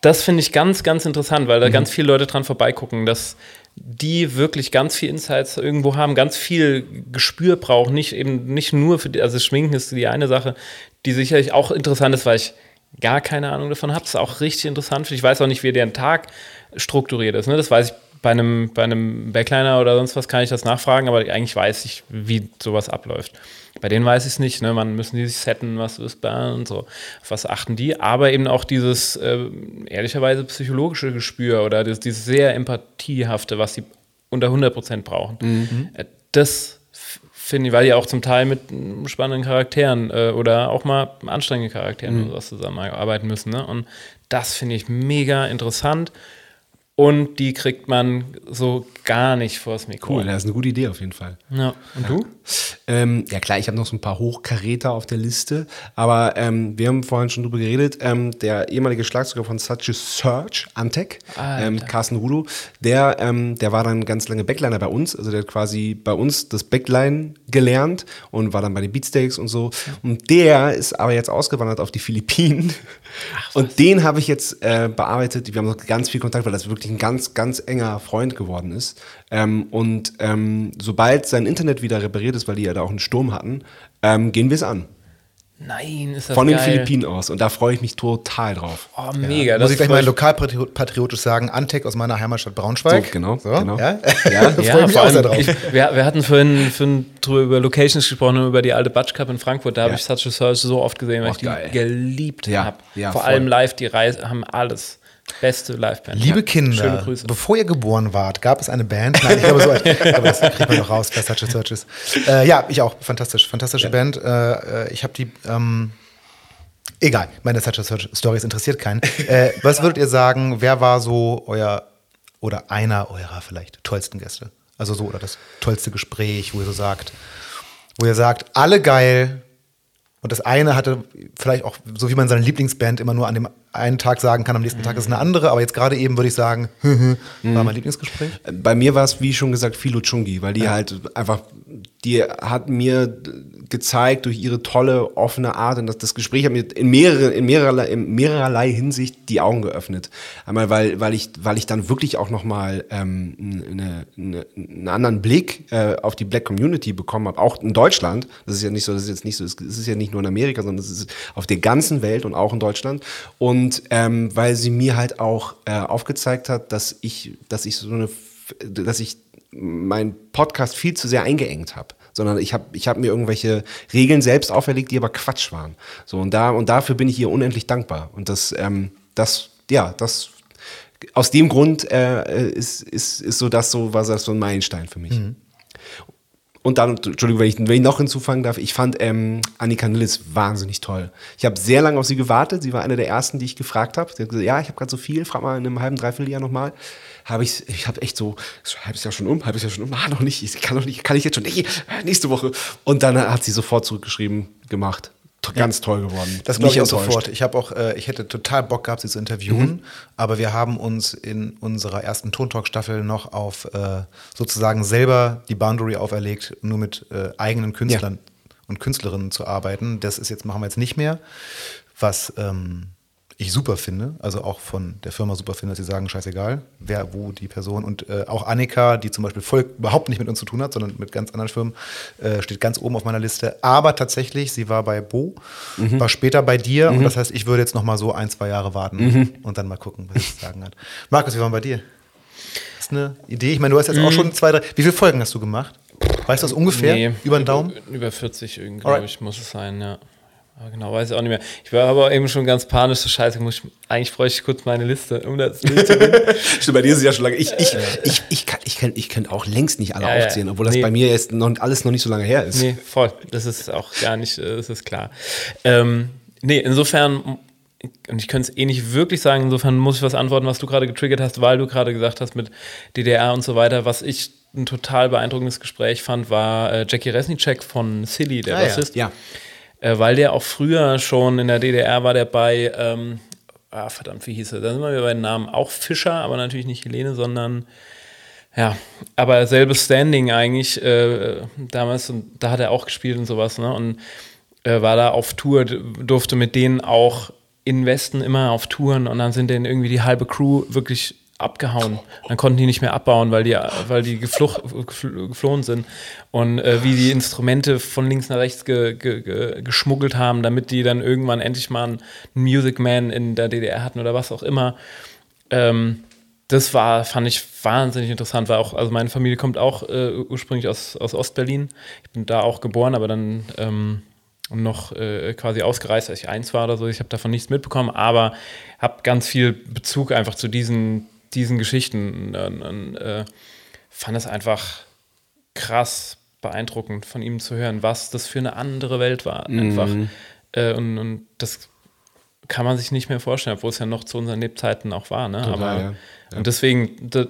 das finde ich ganz, ganz interessant, weil da Mhm. ganz viele Leute dran vorbeigucken, dass die wirklich ganz viel Insights irgendwo haben, ganz viel Gespür brauchen, nicht eben nicht nur für die, also Schminken ist die eine Sache, die sicherlich auch interessant ist, weil ich gar keine Ahnung davon habe. Das ist auch richtig interessant. Ich weiß auch nicht, wie deren Tag strukturiert ist. Ne? Das weiß ich bei einem, bei einem Backliner oder sonst was kann ich das nachfragen, aber eigentlich weiß ich, wie sowas abläuft. Bei denen weiß ich es nicht, ne? Man müssen die sich setten, was ist da und so. Auf was achten die? Aber eben auch dieses äh, ehrlicherweise psychologische Gespür oder das, dieses sehr empathiehafte, was sie unter 100% brauchen. Äh, Das finde ich, weil die auch zum Teil mit mm, spannenden Charakteren äh, oder auch mal anstrengenden Charakteren oder sowas zusammenarbeiten müssen. Ne? Und das finde ich mega interessant. Und die kriegt man so gar nicht vors Mikro. Cool, das ist eine gute Idee auf jeden Fall. Ja. Und du? Ähm, ja klar, ich habe noch so ein paar Hochkaräter auf der Liste, aber ähm, wir haben vorhin schon drüber geredet, ähm, der ehemalige Schlagzeuger von Such a Search, Antec, ähm, Carsten Rudo, der, ähm, der war dann ganz lange Backliner bei uns, also der hat quasi bei uns das Backline gelernt und war dann bei den Beatsteaks und so und der ist aber jetzt ausgewandert auf die Philippinen und den habe ich jetzt äh, bearbeitet, wir haben noch ganz viel Kontakt, weil das wirklich ein ganz, ganz enger Freund geworden ist ähm, und ähm, sobald sein Internet wieder repariert ist, weil die ja da auch einen Sturm hatten, ähm, gehen wir es an. Nein, ist das Von den geil. Philippinen aus. Und da freue ich mich total drauf. Oh, mega. Muss ich gleich mal lokalpatriotisch sagen, Antec aus meiner Heimatstadt Braunschweig. So, genau, So, genau. Ja? Ja. da Ja, freue ich mich auch sehr drauf. ich, wir, wir hatten vorhin, vorhin drüber über Locations gesprochen, und über die alte Batsch Cup in Frankfurt. Da habe Ja. ich Such a Search so oft gesehen, weil Oh, ich die geil. geliebt Ja, habe. ja, Vor voll. allem live, die Reise haben alles. Beste Liveband. Liebe Ja. Kinder, bevor ihr geboren wart, gab es eine Band. Nein, ich glaube so, aber das kriegt man doch raus, bei Such a Search ist. Äh, ja, ich auch. Fantastisch, fantastische Band. Äh, äh, ich habe die, ähm, Egal, meine Such-Stories interessiert keinen. äh, was würdet ihr sagen, wer war so euer oder einer eurer vielleicht tollsten Gäste? Also so, oder das tollste Gespräch, wo ihr so sagt, wo ihr sagt, alle geil. Und das eine hatte vielleicht auch, so wie man seine Lieblingsband immer nur an dem einen Tag sagen kann, am nächsten Tag ist eine andere, aber jetzt gerade eben würde ich sagen, war mein Lieblingsgespräch. Bei mir war es, wie schon gesagt, Philo Chungi, weil die halt einfach, die hat mir gezeigt durch ihre tolle, offene Art und das, das Gespräch hat mir in, mehrere, in, mehrerlei, in mehrerlei Hinsicht die Augen geöffnet. Einmal, weil, weil, ich, weil ich dann wirklich auch nochmal ähm, eine, eine, einen anderen Blick äh, auf die Black Community bekommen habe, auch in Deutschland. Das ist ja nicht so, das ist jetzt nicht so, es ist ja nicht nur in Amerika, sondern es ist auf der ganzen Welt und auch in Deutschland. Und ähm, weil sie mir halt auch äh, aufgezeigt hat, dass ich, dass ich so eine, dass ich meinen Podcast viel zu sehr eingeengt habe sondern ich habe ich hab mir irgendwelche Regeln selbst auferlegt, die aber Quatsch waren. So und da und dafür bin ich ihr unendlich dankbar und das ähm, das ja das aus dem Grund äh, ist, ist, ist so das so was das so ein Meilenstein für mich. Mhm. Und dann, Entschuldigung, wenn ich, wenn ich noch hinzufangen darf, ich fand ähm, Annika Nilles wahnsinnig toll. Ich habe sehr lange auf sie gewartet. Sie war eine der ersten, die ich gefragt habe. Sie hat gesagt, ja, ich habe gerade so viel, frag mal in einem halben, dreiviertel Jahr nochmal. Habe ich, ich habe echt so, so halbes Jahr schon um, halbes Jahr schon um, ah, noch nicht, ich kann noch nicht, kann ich jetzt schon, nee, nächste Woche. Und dann hat sie sofort zurückgeschrieben, gemacht ganz toll geworden. Das glaube ich auch sofort. Ich habe auch, äh, ich hätte total Bock gehabt, sie zu interviewen, mhm. aber wir haben uns in unserer ersten Tontalk-Staffel noch auf äh, sozusagen selber die Boundary auferlegt, nur mit äh, eigenen Künstlern ja. und Künstlerinnen zu arbeiten. Das ist jetzt machen wir jetzt nicht mehr, was ähm, ich super finde, also auch von der Firma super finde, dass sie sagen, scheißegal, wer, wo die Person und äh, auch Annika, die zum Beispiel voll überhaupt nicht mit uns zu tun hat, sondern mit ganz anderen Firmen, äh, steht ganz oben auf meiner Liste. Aber tatsächlich, sie war bei Bo, mhm. war später bei dir mhm. und das heißt, ich würde jetzt noch mal so ein, zwei Jahre warten mhm. und dann mal gucken, was ich sagen hat. Markus, wie war bei dir? Das ist eine Idee. Ich meine, du hast jetzt auch mhm. schon zwei, drei. Wie viele Folgen hast du gemacht? Weißt du das ungefähr? Nee, über den Daumen? Über 40 irgendwie, glaube ich, muss es sein, ja. Ah, genau, weiß ich auch nicht mehr. Ich war aber eben schon ganz panisch, so scheiße, muss ich, eigentlich bräuchte ich kurz meine Liste, um das durchzugehen. Stimmt, bei dir ist es ja schon lange. Ich, ich, ich, ich, kann, ich, kann, ich könnte auch längst nicht alle ja, aufzählen, obwohl das nee. bei mir jetzt noch, alles noch nicht so lange her ist. Nee, voll. Das ist auch gar nicht, äh, das ist klar. Ähm, nee, insofern, und ich könnte es eh nicht wirklich sagen, insofern muss ich was antworten, was du gerade getriggert hast, weil du gerade gesagt hast mit DDR und so weiter. Was ich ein total beeindruckendes Gespräch fand, war äh, Jackie Resnicek von Silly, der ah, Bassist. ja. ja äh, weil der auch früher schon in der DDR war, der bei, ähm, ah, verdammt, wie hieß er? Da sind wir bei den Namen auch Fischer, aber natürlich nicht Helene, sondern ja, aber selbes Standing eigentlich äh, damals und da hat er auch gespielt und sowas, ne? Und äh, war da auf Tour, durfte mit denen auch in Westen immer auf Touren und dann sind denen irgendwie die halbe Crew wirklich abgehauen. Dann konnten die nicht mehr abbauen, weil die, weil die gefluch, geflohen sind. Und äh, wie die Instrumente von links nach rechts ge, ge, ge, geschmuggelt haben, damit die dann irgendwann endlich mal einen Music Man in der DDR hatten oder was auch immer. Ähm, das war, fand ich wahnsinnig interessant, weil auch, also meine Familie kommt auch äh, ursprünglich aus, aus Ostberlin. Ich bin da auch geboren, aber dann ähm, noch äh, quasi ausgereist, als ich eins war oder so. Ich habe davon nichts mitbekommen, aber habe ganz viel Bezug einfach zu diesen diesen Geschichten. Und, und äh, fand es einfach krass beeindruckend von ihm zu hören, was das für eine andere Welt war. Einfach. Mhm. Äh, und, und das kann man sich nicht mehr vorstellen, obwohl es ja noch zu unseren Lebzeiten auch war. Ne? Total, Aber, ja. Ja. Und deswegen, da,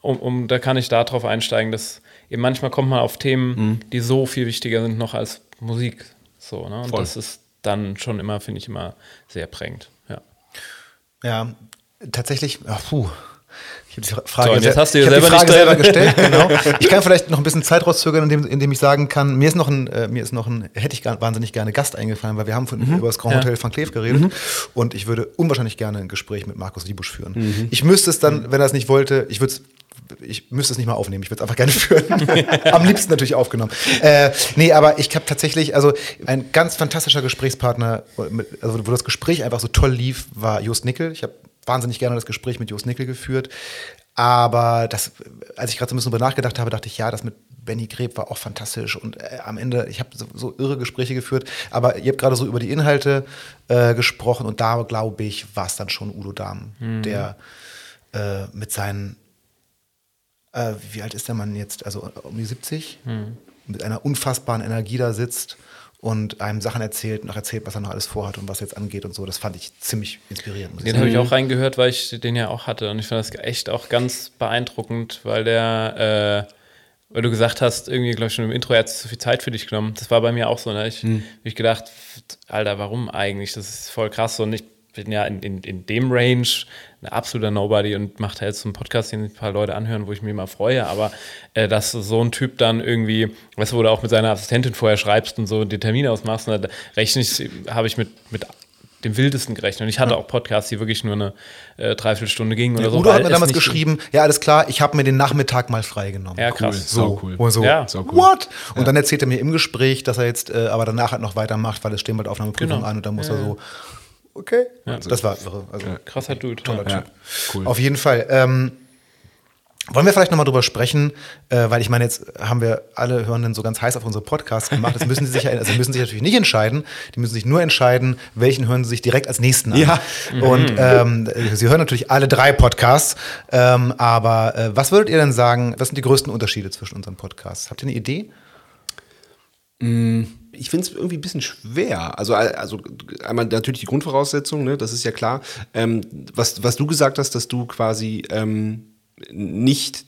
um, um, da kann ich darauf einsteigen, dass eben manchmal kommt man auf Themen, mhm. die so viel wichtiger sind noch als Musik. So, ne? Und Voll. das ist dann schon immer, finde ich, immer sehr prägend. Ja, ja tatsächlich, ach, puh, ich habe die Frage, so, jetzt hast du ich selber, Frage selber gestellt. Genau. Ich kann vielleicht noch ein bisschen Zeit rauszögern, indem, indem ich sagen kann, mir ist noch ein, äh, mir ist noch ein, hätte ich wahnsinnig gerne Gast eingefallen, weil wir haben von, mhm. über das Grand Hotel ja. van Cleef geredet mhm. und ich würde unwahrscheinlich gerne ein Gespräch mit Markus Liebusch führen. Mhm. Ich müsste es dann, wenn er es nicht wollte, ich würde es ich müsste es nicht mal aufnehmen, ich würde es einfach gerne führen. Am liebsten natürlich aufgenommen. Äh, nee, aber ich habe tatsächlich, also ein ganz fantastischer Gesprächspartner, also wo das Gespräch einfach so toll lief, war Just Nickel. Ich habe wahnsinnig gerne das Gespräch mit Jos Nickel geführt. Aber das, als ich gerade so ein bisschen darüber nachgedacht habe, dachte ich, ja, das mit Benny Greb war auch fantastisch. Und äh, am Ende, ich habe so, so, irre Gespräche geführt, aber ihr habt gerade so über die Inhalte äh, gesprochen und da, glaube ich, war es dann schon Udo Dahm, mhm. der äh, mit seinen, äh, wie alt ist der Mann jetzt? Also um die 70? Mhm. mit einer unfassbaren Energie da sitzt und einem Sachen erzählt und auch erzählt, was er noch alles vorhat und was jetzt angeht und so. Das fand ich ziemlich inspirierend. Den habe ich auch reingehört, weil ich den ja auch hatte. Und ich fand das echt auch ganz beeindruckend, weil der, äh, weil du gesagt hast, irgendwie, glaube ich, schon im Intro, er hat so viel Zeit für dich genommen. Das war bei mir auch so. Ne? Ich Hm. ich gedacht, Alter, warum eigentlich? Das ist voll krass. Und ich bin ja in, in, in dem Range ein absoluter Nobody und mache da jetzt so einen Podcast, den ein paar Leute anhören, wo ich mich immer freue. Aber äh, dass so ein Typ dann irgendwie, weißt du, wo du auch mit seiner Assistentin vorher schreibst und so den Termin ausmachst, und da rechne ich, habe ich mit, mit dem wildesten gerechnet. Und ich hatte auch Podcasts, die wirklich nur eine äh, Dreiviertelstunde gingen oder so. Udo hat mir damals geschrieben, ja, alles klar, ich habe mir den Nachmittag mal freigenommen. Ja, Cool, krass. sau cool. Und so, Ja. Sau cool. what? Und dann erzählt er mir im Gespräch, dass er jetzt äh, aber danach halt noch weitermacht, weil es stehen bald Aufnahmeprüfungen Genau. an und dann muss er so, okay. das war irre. Also, Krasser Dude. toller Ja, Typ. cool. Auf jeden Fall. Ähm, wollen wir vielleicht nochmal drüber sprechen, äh, weil ich meine, jetzt haben wir alle Hörenden so ganz heiß auf unsere Podcasts gemacht. Das müssen sie sich, ja- also sie müssen sich natürlich nicht entscheiden. Die müssen sich nur entscheiden, welchen hören sie sich direkt als nächsten an. Ja. Und ähm, sie hören natürlich alle drei Podcasts. Ähm, aber äh, was würdet ihr denn sagen, was sind die größten Unterschiede zwischen unseren Podcasts? Habt ihr eine Idee? Ich finde es irgendwie ein bisschen schwer. Also, also einmal natürlich die Grundvoraussetzung, ne, das ist ja klar. Ähm, was, was du gesagt hast, dass du quasi ähm, nicht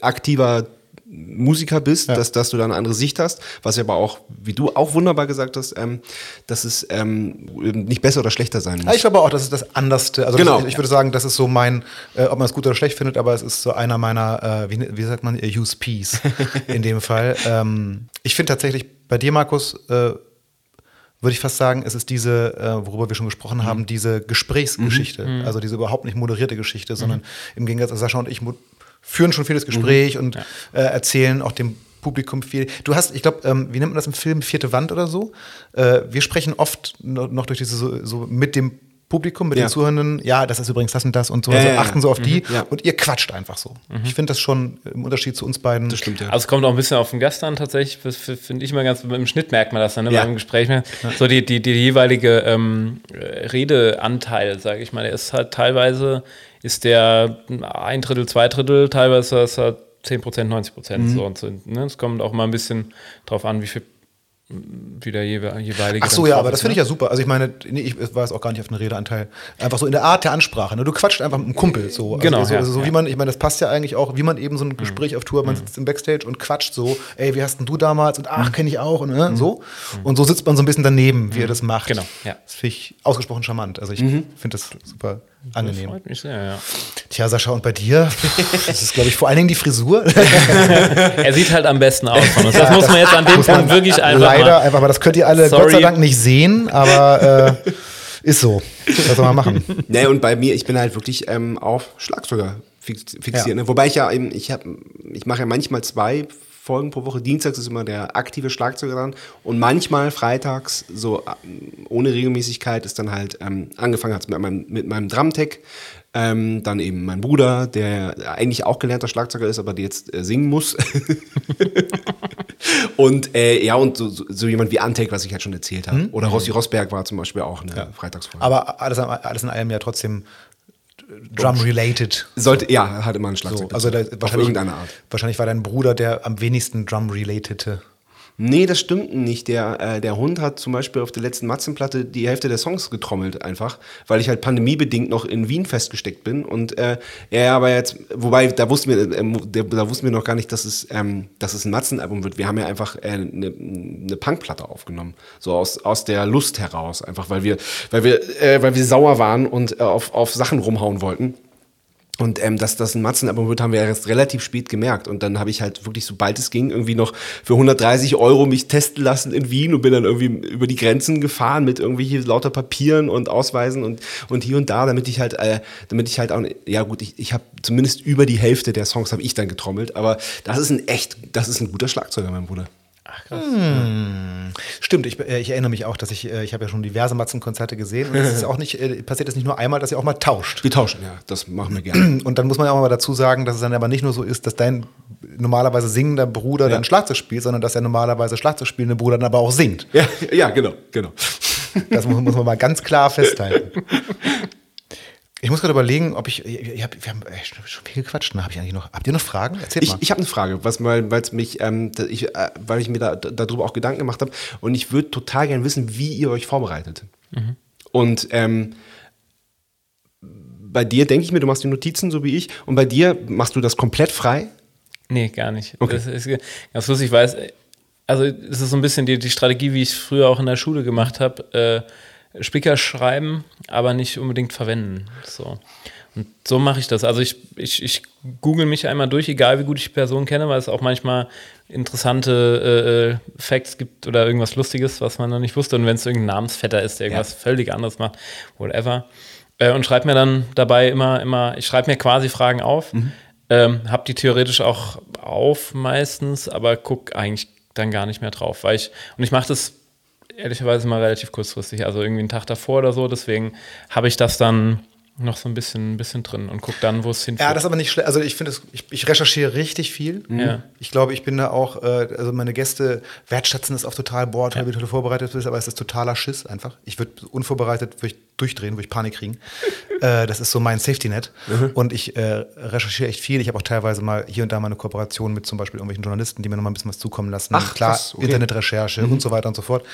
aktiver Musiker bist, dass, dass du da eine andere Sicht hast, was ja aber auch, wie du auch wunderbar gesagt hast, ähm, dass es ähm, nicht besser oder schlechter sein Ja, muss. ich glaube auch, das ist das Anderste. Also Genau. das, ich würde sagen, das ist so mein, äh, ob man es gut oder schlecht findet, aber es ist so einer meiner, äh, wie, wie sagt man, USPs in dem Fall. Ähm, ich finde tatsächlich bei dir, Markus, äh, würde ich fast sagen, es ist diese, äh, worüber wir schon gesprochen haben, diese Gesprächsgeschichte. Also diese überhaupt nicht moderierte Geschichte, sondern im Gegensatz, Sascha und ich führen schon vieles Gespräch und äh, erzählen auch dem Publikum viel. Du hast, ich glaube, ähm, wie nennt man das im Film, vierte Wand oder so? Äh, wir sprechen oft no- noch durch diese so, so mit dem Publikum, mit Ja. den Zuhörenden, ja, das ist übrigens das und das und so, Ja, also ja, ja. achten so auf die Ja. und ihr quatscht einfach so. Ich finde das schon im Unterschied zu uns beiden. Das stimmt, ja. Also es kommt auch ein bisschen auf den Gast an tatsächlich. Finde ich immer ganz, im Schnitt merkt man das dann, ne, Ja. beim Gespräch. mehr. So die, die, die jeweilige ähm, äh, Redeanteil, sage ich mal, der ist halt teilweise, ist der ein Drittel, zwei Drittel, teilweise ist er 10 Prozent, 90 Prozent. Mhm. So und so, ne? Es kommt auch mal ein bisschen drauf an, wie viel wie der jewe- jeweilige. Ach so, ja, aber das finde ich ne? ja super. Also ich meine, nee, ich weiß auch gar nicht auf einen Redeanteil. Einfach so in der Art der Ansprache. Ne? Du quatscht einfach mit einem Kumpel so. Also Genau, So, ja, also so ja. wie man, ich meine, das passt ja eigentlich auch, wie man eben Mhm. so ein Gespräch auf Tour, man sitzt im Backstage und quatscht so, ey, wie hast denn du damals? Und Mhm. ach, kenne ich auch und ne? so. Und so sitzt man so ein bisschen daneben, wie er das macht. Genau, ja. Das finde ich ausgesprochen charmant. Also ich finde das super angenehm. Freut mich sehr, ja. Tja, Sascha, und bei dir? Das ist, glaube ich, vor allen Dingen die Frisur. Er sieht halt am besten aus von uns. Das muss man jetzt an dem Punkt wirklich einfach Leider, mal. einfach, aber das könnt ihr alle Sorry. Gott sei Dank nicht sehen, aber äh, ist so. Was soll man machen? Nee, und bei mir, ich bin halt wirklich ähm, auf Schlagzeuger fix- fixiert. Ja. Ne? Wobei ich ja eben, ich, hab, ich mache ja manchmal zwei Folgen pro Woche. Dienstags ist immer der aktive Schlagzeuger dran und manchmal freitags, so ähm, ohne Regelmäßigkeit, ist dann halt ähm, angefangen hat mit meinem, mit meinem Drumtech. Ähm, dann eben mein Bruder, der eigentlich auch gelernter Schlagzeuger ist, aber der jetzt äh, singen muss. und äh, ja, und so, so, jemand wie Antec, was ich halt schon erzählt habe. Oder Rossi Rosberg war zum Beispiel auch eine Freitagsfolge. Aber alles, alles in allem ja trotzdem Drum-related. Sollte, ja, hatte immer ein So, Schlagzeug. also da, dazu. auf wahrscheinlich, irgendeine Art. wahrscheinlich war dein Bruder der am wenigsten Drum-relatete. Nee, das stimmt nicht. Der, äh, der Hund hat zum Beispiel auf der letzten Matzenplatte die Hälfte der Songs getrommelt einfach, weil ich halt pandemiebedingt noch in Wien festgesteckt bin. Und äh, er aber jetzt, wobei, da wussten wir, äh, da wussten wir noch gar nicht, dass es, ähm, dass es ein Matzenalbum wird. Wir haben ja einfach äh, eine, eine Punkplatte aufgenommen. So aus, aus der Lust heraus. Einfach weil wir, weil wir, äh, weil wir sauer waren und äh, auf, auf Sachen rumhauen wollten. Und ähm, dass das ein Matzenalbum wird, haben wir erst relativ spät gemerkt. Und dann habe ich halt wirklich, sobald es ging, irgendwie noch für 130 Euro mich testen lassen in Wien und bin dann irgendwie über die Grenzen gefahren mit irgendwie lauter Papieren und Ausweisen und, und hier und da, damit ich halt, äh, damit ich halt auch, ja gut, ich, ich habe zumindest über die Hälfte der Songs habe ich dann getrommelt. Aber das ist ein echt, das ist ein guter Schlagzeuger, mein Bruder. Ach, krass. Stimmt, ich, äh, ich erinnere mich auch, dass ich, äh, ich habe ja schon diverse Matzenkonzerte gesehen und es ist auch nicht, äh, passiert es nicht nur einmal, dass ihr auch mal tauscht. Wir tauschen, ja, das machen wir gerne. Und dann muss man ja auch mal dazu sagen, dass es dann aber nicht nur so ist, dass dein normalerweise singender Bruder dann Schlagzeug spielt, sondern dass der normalerweise Schlagzeug spielende Bruder dann aber auch singt. ja, ja, genau, genau. Das muss, muss man mal ganz klar festhalten. Ich muss gerade überlegen, ob ich. ich hab, wir haben echt schon viel gequatscht. Ne? Hab ich eigentlich noch, habt ihr noch Fragen? Erzählt Ich, mal. ich habe eine Frage, was, weil es mich, ähm, ich, äh, weil ich mir da, darüber auch Gedanken gemacht habe und ich würde total gerne wissen, wie ihr euch vorbereitet. Und ähm, bei dir denke ich mir, du machst die Notizen so wie ich und bei dir machst du das komplett frei. Nee, gar nicht. Okay. Das ist ganz lustig, ich weiß, also es ist so ein bisschen die, die Strategie, wie ich es früher auch in der Schule gemacht habe. Äh, Spicker schreiben, aber nicht unbedingt verwenden. So. Und so mache ich das. Also ich, ich, ich google mich einmal durch, egal wie gut ich die Person kenne, weil es auch manchmal interessante äh, äh, Facts gibt oder irgendwas Lustiges, was man noch nicht wusste. Und wenn es irgendein Namensvetter ist, der irgendwas völlig anderes macht, whatever. Äh, und schreibe mir dann dabei immer, immer, ich schreibe mir quasi Fragen auf, ähm, habe die theoretisch auch auf meistens, aber guck eigentlich dann gar nicht mehr drauf, weil ich, und ich mache das ehrlicherweise mal relativ kurzfristig, also irgendwie einen Tag davor oder so, deswegen habe ich das dann noch so ein bisschen, ein bisschen drin und guck dann, wo es hinführt. Ja, das ist aber nicht schlecht. Also ich finde, es- ich, ich recherchiere richtig viel. Ja. Ich glaube, ich bin da auch, äh, also meine Gäste wertschätzen das auch total, boah, toll, wie du vorbereitet bist, aber es ist totaler Schiss einfach. Ich würde unvorbereitet würde ich durchdrehen, würde ich Panik kriegen. äh, das ist so mein Safety-Net. Und ich äh, recherchiere echt viel. Ich habe auch teilweise mal hier und da mal eine Kooperation mit zum Beispiel irgendwelchen Journalisten, die mir noch mal ein bisschen was zukommen lassen. Ach, Klar, okay. Internetrecherche und so weiter und so fort.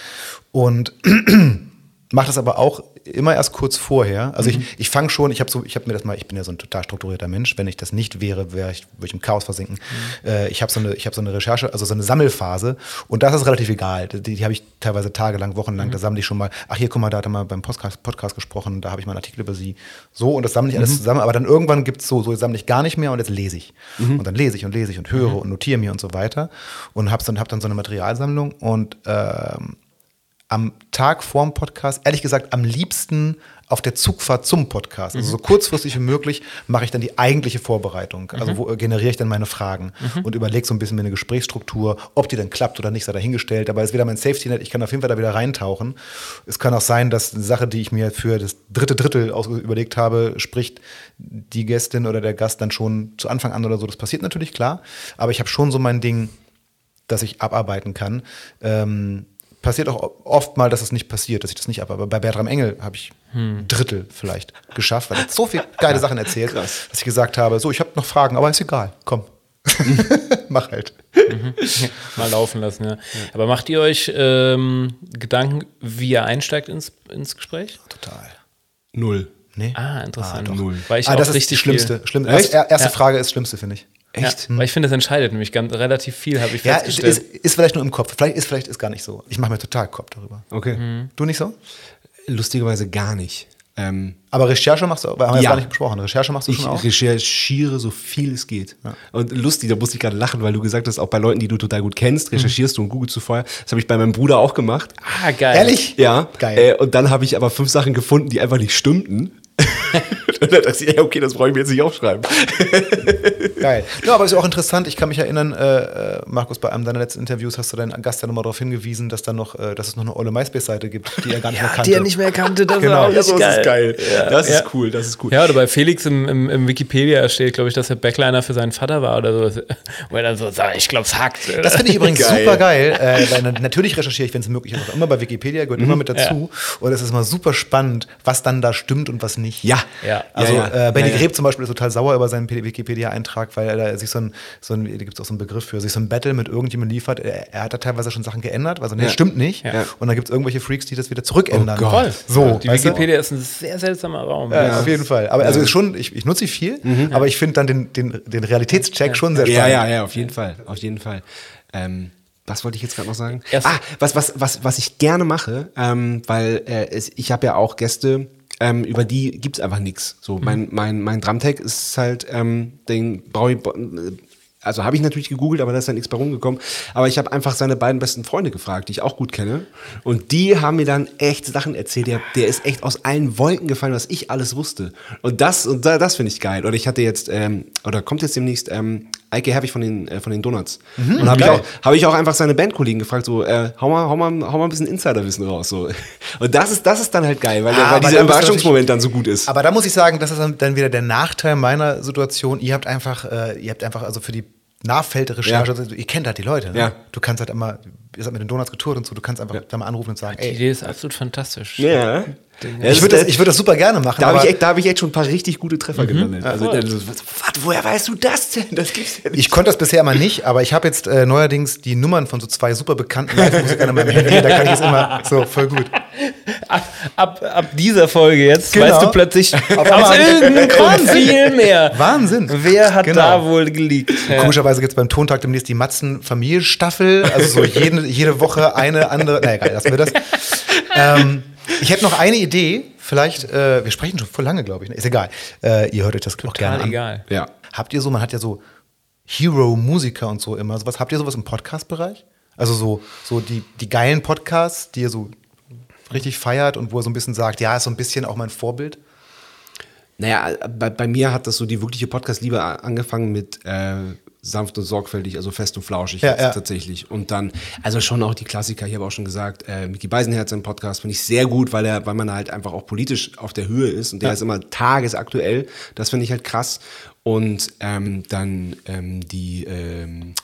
Und mache das aber auch immer erst kurz vorher. Also ich, ich fange schon, ich habe so, ich habe mir das mal, ich bin ja so ein total strukturierter Mensch. Wenn ich das nicht wäre, wäre ich, würde ich im Chaos versinken. Äh, ich habe so eine, ich habe so eine Recherche, also so eine Sammelphase und das ist relativ egal. Die, die habe ich teilweise tagelang, wochenlang. Da sammle ich schon mal. Ach hier, guck mal, da hat er mal beim Podcast, Podcast gesprochen. Da habe ich mal einen Artikel über sie. So und das sammle ich alles zusammen. Aber dann irgendwann gibt es so, so sammle ich gar nicht mehr und jetzt lese ich und dann lese ich und lese ich und höre und notiere mir und so weiter und habe dann, hab dann so eine Materialsammlung und ähm, am Tag vorm Podcast, ehrlich gesagt, am liebsten auf der Zugfahrt zum Podcast. Also so kurzfristig wie möglich mache ich dann die eigentliche Vorbereitung. Also wo äh, generiere ich dann meine Fragen und überlege so ein bisschen mir eine Gesprächsstruktur, ob die dann klappt oder nicht, sei dahingestellt. Aber es ist wieder mein Safety-Net, ich kann auf jeden Fall da wieder reintauchen. Es kann auch sein, dass eine Sache, die ich mir für das dritte Drittel überlegt habe, spricht die Gästin oder der Gast dann schon zu Anfang an oder so. Das passiert natürlich, klar. Aber ich habe schon so mein Ding, dass ich abarbeiten kann. Ähm, passiert auch oft mal, dass es nicht passiert, dass ich das nicht abarbeite. Aber bei Bertram Engel habe ich ein Drittel vielleicht geschafft, weil er hat so viele geile Sachen erzählt, dass ich gesagt habe, so, ich habe noch Fragen, aber ist egal, komm. Mach halt. Mal laufen lassen, ja. Aber macht ihr euch ähm, Gedanken, wie ihr einsteigt ins, ins Gespräch? Total. Null. Nee? Ah, interessant. doch. Null. Weil ich ah, das ist richtig die schlimmste. Schlimm, erste erste Ja. Frage ist das Schlimmste, finde ich. Echt? Ja, weil ich finde, das entscheidet nämlich ganz, relativ viel, habe ich Ja, ist, festgestellt. ist, ist vielleicht nur im Kopf. Vielleicht ist, vielleicht ist gar nicht so. Ich mache mir total Kopf darüber. Okay. Du nicht so? Lustigerweise gar nicht. Ähm, Aber Recherche machst du, aber haben wir Ja. gar nicht besprochen. Recherche machst du ich schon auch? recherchiere so viel es geht. Und lustig, da musste ich gerade lachen, weil du gesagt hast, auch bei Leuten, die du total gut kennst, recherchierst du und googelst du vorher. Das habe ich bei meinem Bruder auch gemacht. ah, geil. Ehrlich? Ja. Geil. Äh, und dann habe ich aber fünf Sachen gefunden, die einfach nicht stimmten. und dann dachte ich, ja, okay, das brauche ich mir jetzt nicht aufschreiben. Geil. Ja, aber es ist auch interessant. Ich kann mich erinnern, äh, äh, Markus, bei einem deiner letzten Interviews hast du deinen Gast ja nochmal darauf hingewiesen, dass, da noch, äh, dass es noch eine Olle MySpace-Seite gibt, die er gar nicht mehr kannte. mehr kannte, das Genau. auch Ja, so ist es geil. Ja, das ja. ist cool, das ist cool. Ja, oder bei Felix im, im, im Wikipedia steht, glaube ich, dass er Backliner für seinen Vater war oder so. Wo er dann so sagt, ich glaube, es hackt. Das finde ich übrigens Geil. super geil. Äh, weil na- natürlich recherchiere ich, wenn es möglich ist, auch immer bei Wikipedia, gehört immer mit dazu. Und es ist immer super spannend, was dann da stimmt und was nicht. Ja. Ja. Also Ja, ja. Äh, Benny Ja, ja. Greb zum Beispiel ist total sauer über seinen Wikipedia-Eintrag, weil er sich so ein, so ein da gibt es auch so einen Begriff für, sich so ein Battle mit irgendjemandem liefert. Er, er hat da teilweise schon Sachen geändert, also nee, Ja. stimmt nicht. Ja. Und dann gibt es irgendwelche Freaks, die das wieder zurückändern. Oh Gott. So, die weißt du? Wikipedia ist ein sehr seltsamer Raum. Ja, auf jeden Fall. Aber also ist schon, ich, ich nutze sie viel, aber ich finde dann den, den, den Realitätscheck schon sehr Ja, spannend. ja, ja, auf jeden Fall. Auf jeden Fall. Ähm, was wollte ich jetzt gerade noch sagen? Erst- ah, was, was, was, was ich gerne mache, ähm, weil äh, es, ich habe ja auch Gäste, ähm, über die gibt's einfach nichts. So, mein, mein, mein Drumtech ist halt, ähm, den brauche ich, also habe ich natürlich gegoogelt, aber da ist dann nichts bei rumgekommen. Aber ich habe einfach seine beiden besten Freunde gefragt, die ich auch gut kenne. Und die haben mir dann echt Sachen erzählt. Der, der ist echt aus allen Wolken gefallen, was ich alles wusste. Und das, und da, das finde ich geil. Oder ich hatte jetzt, ähm, oder kommt jetzt demnächst ähm, Eike Herwig von den, äh, von den Donuts. und habe ich, auch- hab ich auch einfach seine Bandkollegen gefragt, so, äh, hau, mal, hau, mal, hau mal ein bisschen Insiderwissen raus. So. Und das ist, das ist dann halt geil, weil, Ah, weil dieser Überraschungsmoment dann so gut ist. Aber da muss ich sagen, das ist dann- dann wieder der Nachteil meiner Situation. Ihr habt einfach, äh, ihr habt einfach also für die Nachfeldrecherche. Also, Ihr kennt halt die Leute. Ne? Ja. Du kannst halt immer, ihr seid mit den Donuts getourt und so, du kannst einfach da mal anrufen und sagen, Die ey, Idee ist absolut fantastisch. Ja. Ich würde das, ich würd das super gerne machen. da habe ich, echt- da hab ich echt schon ein paar richtig gute Treffer gelandet. Also, dann so, was, woher weißt du das denn? Das gibt's ja nicht. Ich konnte das bisher immer nicht, aber ich habe jetzt äh, neuerdings die Nummern von so zwei super bekannten Live-Musikern in meinem Handy. Da kann ich es immer so voll gut. Ab, ab, ab dieser Folge jetzt Genau. weißt du plötzlich aus irgendeinem Grund viel mehr. Wahnsinn. Wer hat Genau. da wohl geleakt? Ja. Komischerweise gibt es beim Tontag demnächst die Matzen-Familienstaffel. Also so jede, jede Woche eine andere. Na egal, lassen wir das. Ähm, ich hätte noch eine Idee. Vielleicht, äh, wir sprechen schon voll lange, glaube ich. ne? Ist egal. Äh, ihr hört euch das auch gerne Total an. egal. Ja. Habt ihr so, man hat ja so Hero-Musiker und so immer sowas. Habt ihr sowas im Podcast-Bereich? Also so, so die, die geilen Podcasts, die ihr so richtig feiert und wo ihr so ein bisschen sagt, ja, ist so ein bisschen auch mein Vorbild. Naja, bei, bei mir hat das so die wirkliche Podcast-Liebe angefangen mit äh, sanft und sorgfältig, also fest und flauschig Ja, ja. tatsächlich. Und dann, also schon auch die Klassiker, ich habe auch schon gesagt, äh, Micky Beisenherz im Podcast finde ich sehr gut, weil er, weil man halt einfach auch politisch auf der Höhe ist und der ist immer tagesaktuell. Das finde ich halt krass. Und ähm, dann ähm, die ähm,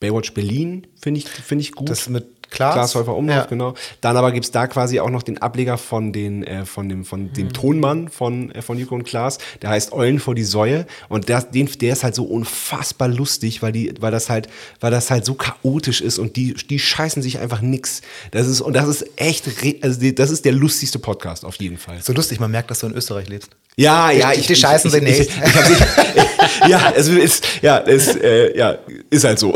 Baywatch Berlin finde ich, finde ich gut. Das mit Klaas? Klaas Häufer Umlauf, Ja. genau. Dann aber gibt's da quasi auch noch den Ableger von, den, äh, von, dem, von dem Tonmann von, äh, von Nico und Klaas. Der heißt Eulen vor die Säue. Und der, den, der ist halt so unfassbar lustig, weil, die, weil, das halt, weil das halt so chaotisch ist und die, die scheißen sich einfach nix. Das ist, und das ist echt, also die, das ist der lustigste Podcast auf jeden Fall. So lustig, man merkt, dass du in Österreich lebst. Ja, ja, Die- die scheißen sie nicht. Ich, ich, ja, es ist, ja, es, äh, ja, ist halt so.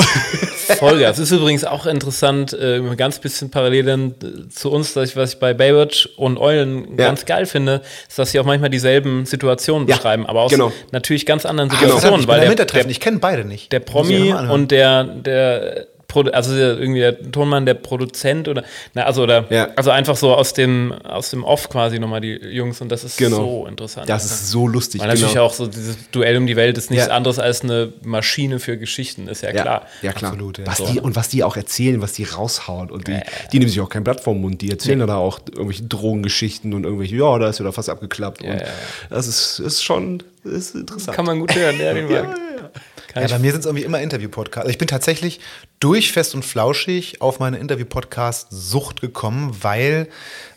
Vollgas. Ist übrigens auch interessant, äh, ganz bisschen parallel dann äh, zu uns, dass ich, was ich bei Baywatch und Eulen Ja. ganz geil finde, ist, dass sie auch manchmal dieselben Situationen Ja, beschreiben, aber aus genau. natürlich ganz anderen Verdammt, Situationen, ich bin weil am der, der, ich kenne beide nicht. der ich Promi und der, der also der, irgendwie der Tonmann, der Produzent oder na, also oder Ja. also einfach so aus dem aus dem Off quasi nochmal die Jungs und das ist Genau. so interessant. Das ist so lustig. Weil natürlich genau. auch so dieses Duell um die Welt ist nichts Ja. anderes als eine Maschine für Geschichten, ist ja, Ja, klar. ja klar. Absolut, ja. Was So. die, und was die auch erzählen, was die raushauen. Und die, die nehmen sich auch kein Blatt vom Mund. Die erzählen dann auch irgendwelche Drogengeschichten und irgendwelche, ja, da ist wieder fast abgeklappt. und ja, ja. das ist, ist schon ist interessant. Kann man gut hören, ja, den mag. Kann Ja, ich bei mir sind es irgendwie immer Interview-Podcasts. Also ich bin tatsächlich durch Fest und Flauschig auf meine Interview-Podcast-Sucht gekommen, weil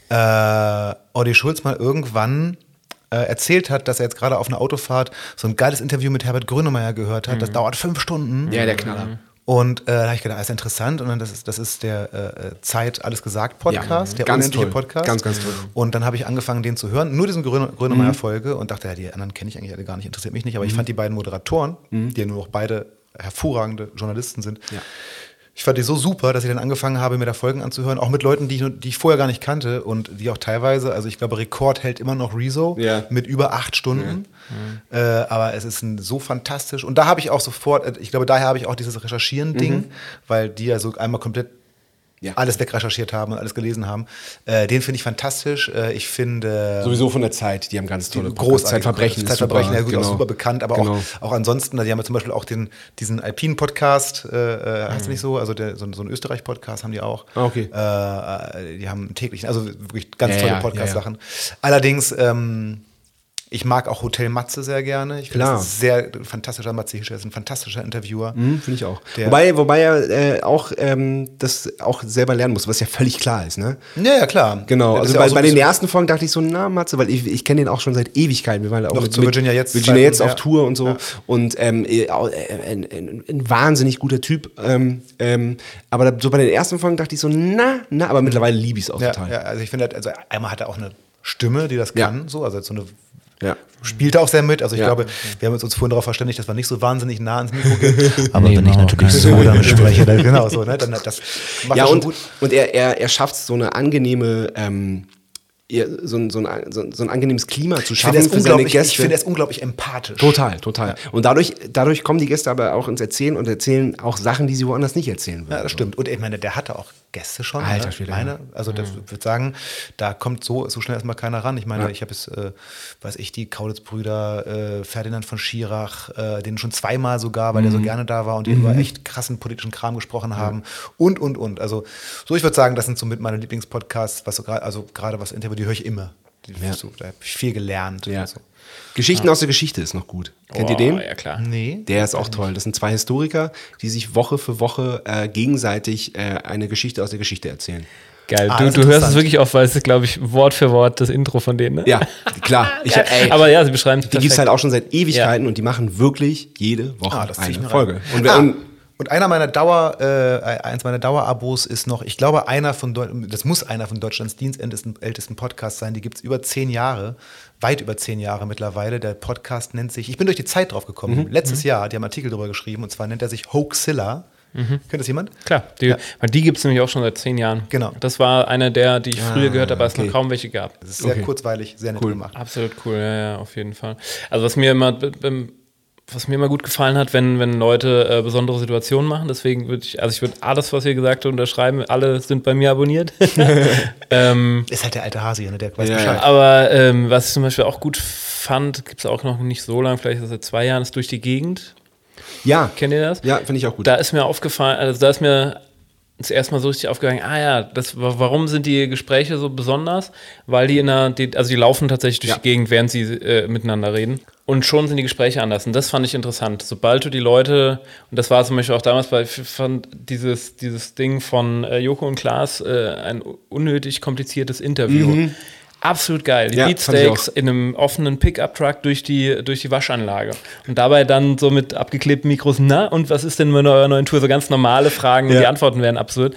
äh, Olli Schulz mal irgendwann äh, erzählt hat, dass er jetzt gerade auf einer Autofahrt so ein geiles Interview mit Herbert Grönemeyer gehört hat. Das dauert fünf Stunden. ja, der Knaller. Und äh, da habe ich gedacht, das ist interessant. Und dann das ist, das ist der äh, Zeit alles gesagt Podcast, Ja, der ganz unendliche toll. Podcast. Ganz, ganz toll. Und dann habe ich angefangen, den zu hören, nur diesen Gröne, Grönemeyer Folge und dachte, ja, die anderen kenne ich eigentlich alle gar nicht, interessiert mich nicht. Aber ich fand die beiden Moderatoren, die ja nur noch beide hervorragende Journalisten sind, Ja. Ich fand die so super, dass ich dann angefangen habe, mir da Folgen anzuhören, auch mit Leuten, die ich, die ich vorher gar nicht kannte und die auch teilweise, also ich glaube, Rekord hält immer noch Rezo Ja. mit über acht Stunden. Äh, aber es ist ein, so fantastisch. Und da habe ich auch sofort, äh, ich glaube, daher habe ich auch dieses Recherchieren-Ding, weil die ja so einmal komplett Ja. alles wegrecherchiert haben und alles gelesen haben. Äh, den finde ich fantastisch. Äh, ich finde Sowieso von der Zeit, die haben ganz tolle großartig. Zeitverbrechen. ist Zeitverbrechen, super, ja gut, genau. auch super bekannt, aber Genau. auch, auch ansonsten, die haben ja zum Beispiel auch den, diesen Alpin-Podcast, äh, äh, Mhm. heißt nicht so, also der, so, so einen Österreich-Podcast haben die auch. Ah, okay. Äh, äh, die haben einen täglichen, also wirklich ganz Ja, tolle Podcast-Sachen. Allerdings, ähm, ich mag auch Hotel Matze sehr gerne. Ich finde das sehr fantastischer Matze Hischer ist ein fantastischer Interviewer. Hm, Finde ich auch. Wobei, wobei er äh, auch ähm, das auch selber lernen muss, was ja völlig klar ist, ne? Ja, ja, klar. Genau, Das also ja bei, so bei den ersten Folgen dachte ich so, na Matze, weil ich, ich kenne den auch schon seit Ewigkeiten. Wir waren auch Noch zu Virginia Jetzt Virginia jetzt auf ja. Tour und so. Ja. Und ähm, äh, äh, ein, ein, wahnsinnig guter Typ. Ähm, ähm, aber da, so bei den ersten Folgen dachte ich so, na, na, aber mittlerweile liebe ich es auch Ja, total. ja, also ich finde, halt, also einmal hat er auch eine Stimme, die das Ja. kann, so, also so eine Ja. spielt er auch sehr mit. Also ich Ja. glaube, wir haben uns uns vorhin darauf verständigt, dass wir nicht so wahnsinnig nah ans Mikro gehen. Aber Nee, wenn ich natürlich so damit spreche, dann genau so, ne? Dann das macht Ja, und, gut. und er, er, er schafft so eine angenehme, ähm, so, ein, so, ein, so, ein, so ein angenehmes Klima zu schaffen für seine Gäste. ich finde, ist unglaublich empathisch. Total, total. Und dadurch, dadurch kommen die Gäste aber auch ins Erzählen und erzählen auch Sachen, die sie woanders nicht erzählen würden. Ja, das stimmt. Und ich meine, der hatte auch Gäste schon. Alter ne? Schwede, meine, ja. Also das Mhm. würde sagen, da kommt so, so schnell erstmal keiner ran. Ich meine, ich habe es, äh, weiß ich, die Kaulitz-Brüder, äh, Ferdinand von Schirach, äh, den schon zweimal sogar, weil der Mhm. so gerne da war und die über echt krassen politischen Kram gesprochen haben. Und, und, und. Also so, ich würde sagen, das sind so mit meine Lieblingspodcasts, was so gerade, also gerade was Interview, die höre ich immer. Ja. So, da habe ich viel gelernt. Ja. und So. Geschichten aus der Geschichte ist noch gut. Kennt ihr Oh, den? Ja, klar. Nee. Der ist auch toll. Das sind zwei Historiker, die sich Woche für Woche äh, gegenseitig äh, eine Geschichte aus der Geschichte erzählen. Geil. Ah, du, du hörst es wirklich oft, weil es ist, glaube ich, Wort für Wort das Intro von denen, ne? Ja, klar. Ich, ey, Aber ja, sie beschreiben es die gibt es halt auch schon seit Ewigkeiten und die machen wirklich jede Woche Ah, eine Folge. Und, ah, und und einer meiner Dauer, äh, eins meiner Dauerabos ist noch, ich glaube, einer von Deu das muss einer von Deutschlands dienstältesten ältesten Podcasts sein. Die gibt es über zehn Jahre, weit über zehn Jahre mittlerweile. Der Podcast nennt sich, ich bin durch die Zeit drauf gekommen. Mhm. Letztes Jahr, die haben einen Artikel darüber geschrieben, und zwar nennt er sich Hoaxilla. Mhm. Kennt das jemand? Klar, die, weil die gibt es nämlich auch schon seit zehn Jahren. Genau. Das war eine der, die ich früher gehört habe, als es okay. noch kaum welche gab. Das ist sehr Okay. kurzweilig, sehr nett Cool. gemacht. Absolut cool, ja, ja, auf jeden Fall. Also was mir immer, was mir immer gut gefallen hat, wenn, wenn Leute äh, besondere Situationen machen, deswegen würde ich, also ich würde alles, was ihr gesagt habt, unterschreiben, alle sind bei mir abonniert. ähm, Ist halt der alte Hase hier, ne? der weiß Ja, Bescheid. aber ähm, was ich zum Beispiel auch gut fand, gibt es auch noch nicht so lange, vielleicht seit zwei Jahren, ist durch die Gegend. ja, Kennt ihr das? ja, finde ich auch gut. Da ist mir aufgefallen, also da ist mir das erste Mal so richtig aufgegangen, ah ja, das, wa- warum sind die Gespräche so besonders? Weil die in der, die, also die laufen tatsächlich durch Ja. die Gegend, während sie äh, miteinander reden. Und schon sind die Gespräche anders. Und das fand ich interessant. Sobald du die Leute, und das war zum Beispiel auch damals bei, fand dieses, dieses Ding von äh, Joko und Klaas, äh, ein unnötig kompliziertes Interview. Absolut geil. Die. Ja, Beatsteaks in einem offenen Pickup-Truck durch die, durch die Waschanlage. Und dabei dann so mit abgeklebten Mikros, na, und was ist denn mit eurer neuen Tour? So ganz normale Fragen, Ja. die Antworten werden absurd.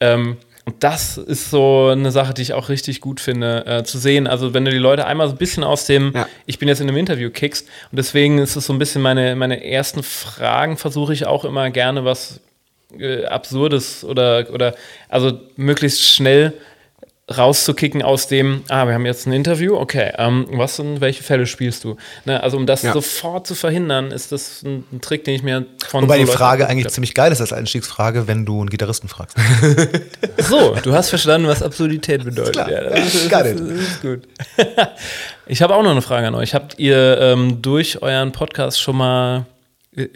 Ähm, und das ist so eine Sache, die ich auch richtig gut finde, äh, zu sehen. Also, wenn du die Leute einmal so ein bisschen aus dem, Ja. ich bin jetzt in einem Interview kickst, und deswegen ist es so ein bisschen meine, meine ersten Fragen, versuche ich auch immer gerne was äh, Absurdes oder, oder also möglichst schnell rauszukicken aus dem, ah, wir haben jetzt ein Interview, okay, ähm, was und welche Fälle spielst du? Ne, also um das Ja. sofort zu verhindern, ist das ein, ein Trick, den ich mir von Wobei so die Frage eigentlich hab. ziemlich geil ist als Einstiegsfrage, wenn du einen Gitarristen fragst. So, du hast verstanden, was Absurdität bedeutet. klar. Ja, das, ist, das, ist, das ist gut. Ich habe auch noch eine Frage an euch. Habt ihr ähm, durch euren Podcast schon mal äh,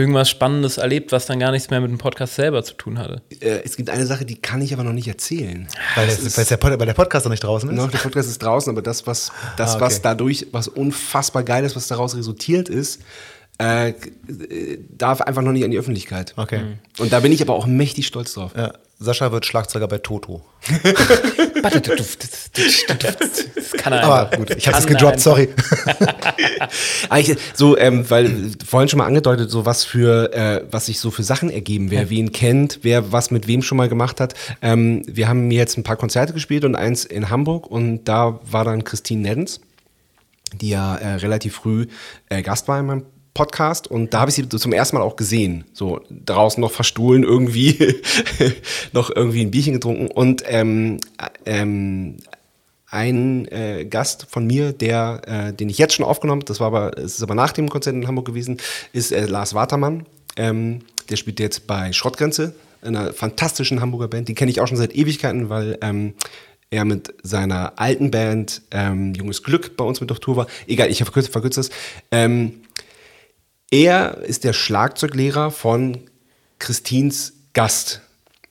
irgendwas Spannendes erlebt, was dann gar nichts mehr mit dem Podcast selber zu tun hatte? äh, es gibt eine Sache, die kann ich aber noch nicht erzählen. Weil, das, weil, der, Pod- weil der Podcast noch nicht draußen ist. Noch, der Podcast ist draußen, aber das, was, das, Ah, okay. was dadurch, was unfassbar geil ist, was daraus resultiert ist, äh, darf einfach noch nicht an die Öffentlichkeit. Okay. Und da bin ich aber auch mächtig stolz drauf. Ja, Sascha wird Schlagzeuger bei Toto. Warte, das, kann er Aber einfach. gut, ich habe es gedroppt, einfach. sorry. Eigentlich so, ähm, weil vorhin schon mal angedeutet, so was für, äh, was sich so für Sachen ergeben, wer wen kennt, wer was mit wem schon mal gemacht hat. Ähm, wir haben jetzt ein paar Konzerte gespielt und eins in Hamburg und da war dann Christine Neddens, die ja äh, relativ früh äh, Gast war in meinem Podcast und da habe ich sie zum ersten Mal auch gesehen. So draußen noch verstohlen irgendwie, noch irgendwie ein Bierchen getrunken und ähm, äh, ähm, ein äh, Gast von mir, der, äh, den ich jetzt schon aufgenommen habe, das war aber, es ist aber nach dem Konzert in Hamburg gewesen, ist äh, Lars Watermann. Ähm, der spielt jetzt bei Schrottgrenze, einer fantastischen Hamburger Band. Die kenne ich auch schon seit Ewigkeiten, weil ähm, er mit seiner alten Band ähm, Junges Glück bei uns mit auf Tour war. Egal, ich verkürze, verkürze es. Ähm, er ist der Schlagzeuglehrer von Christins Gast.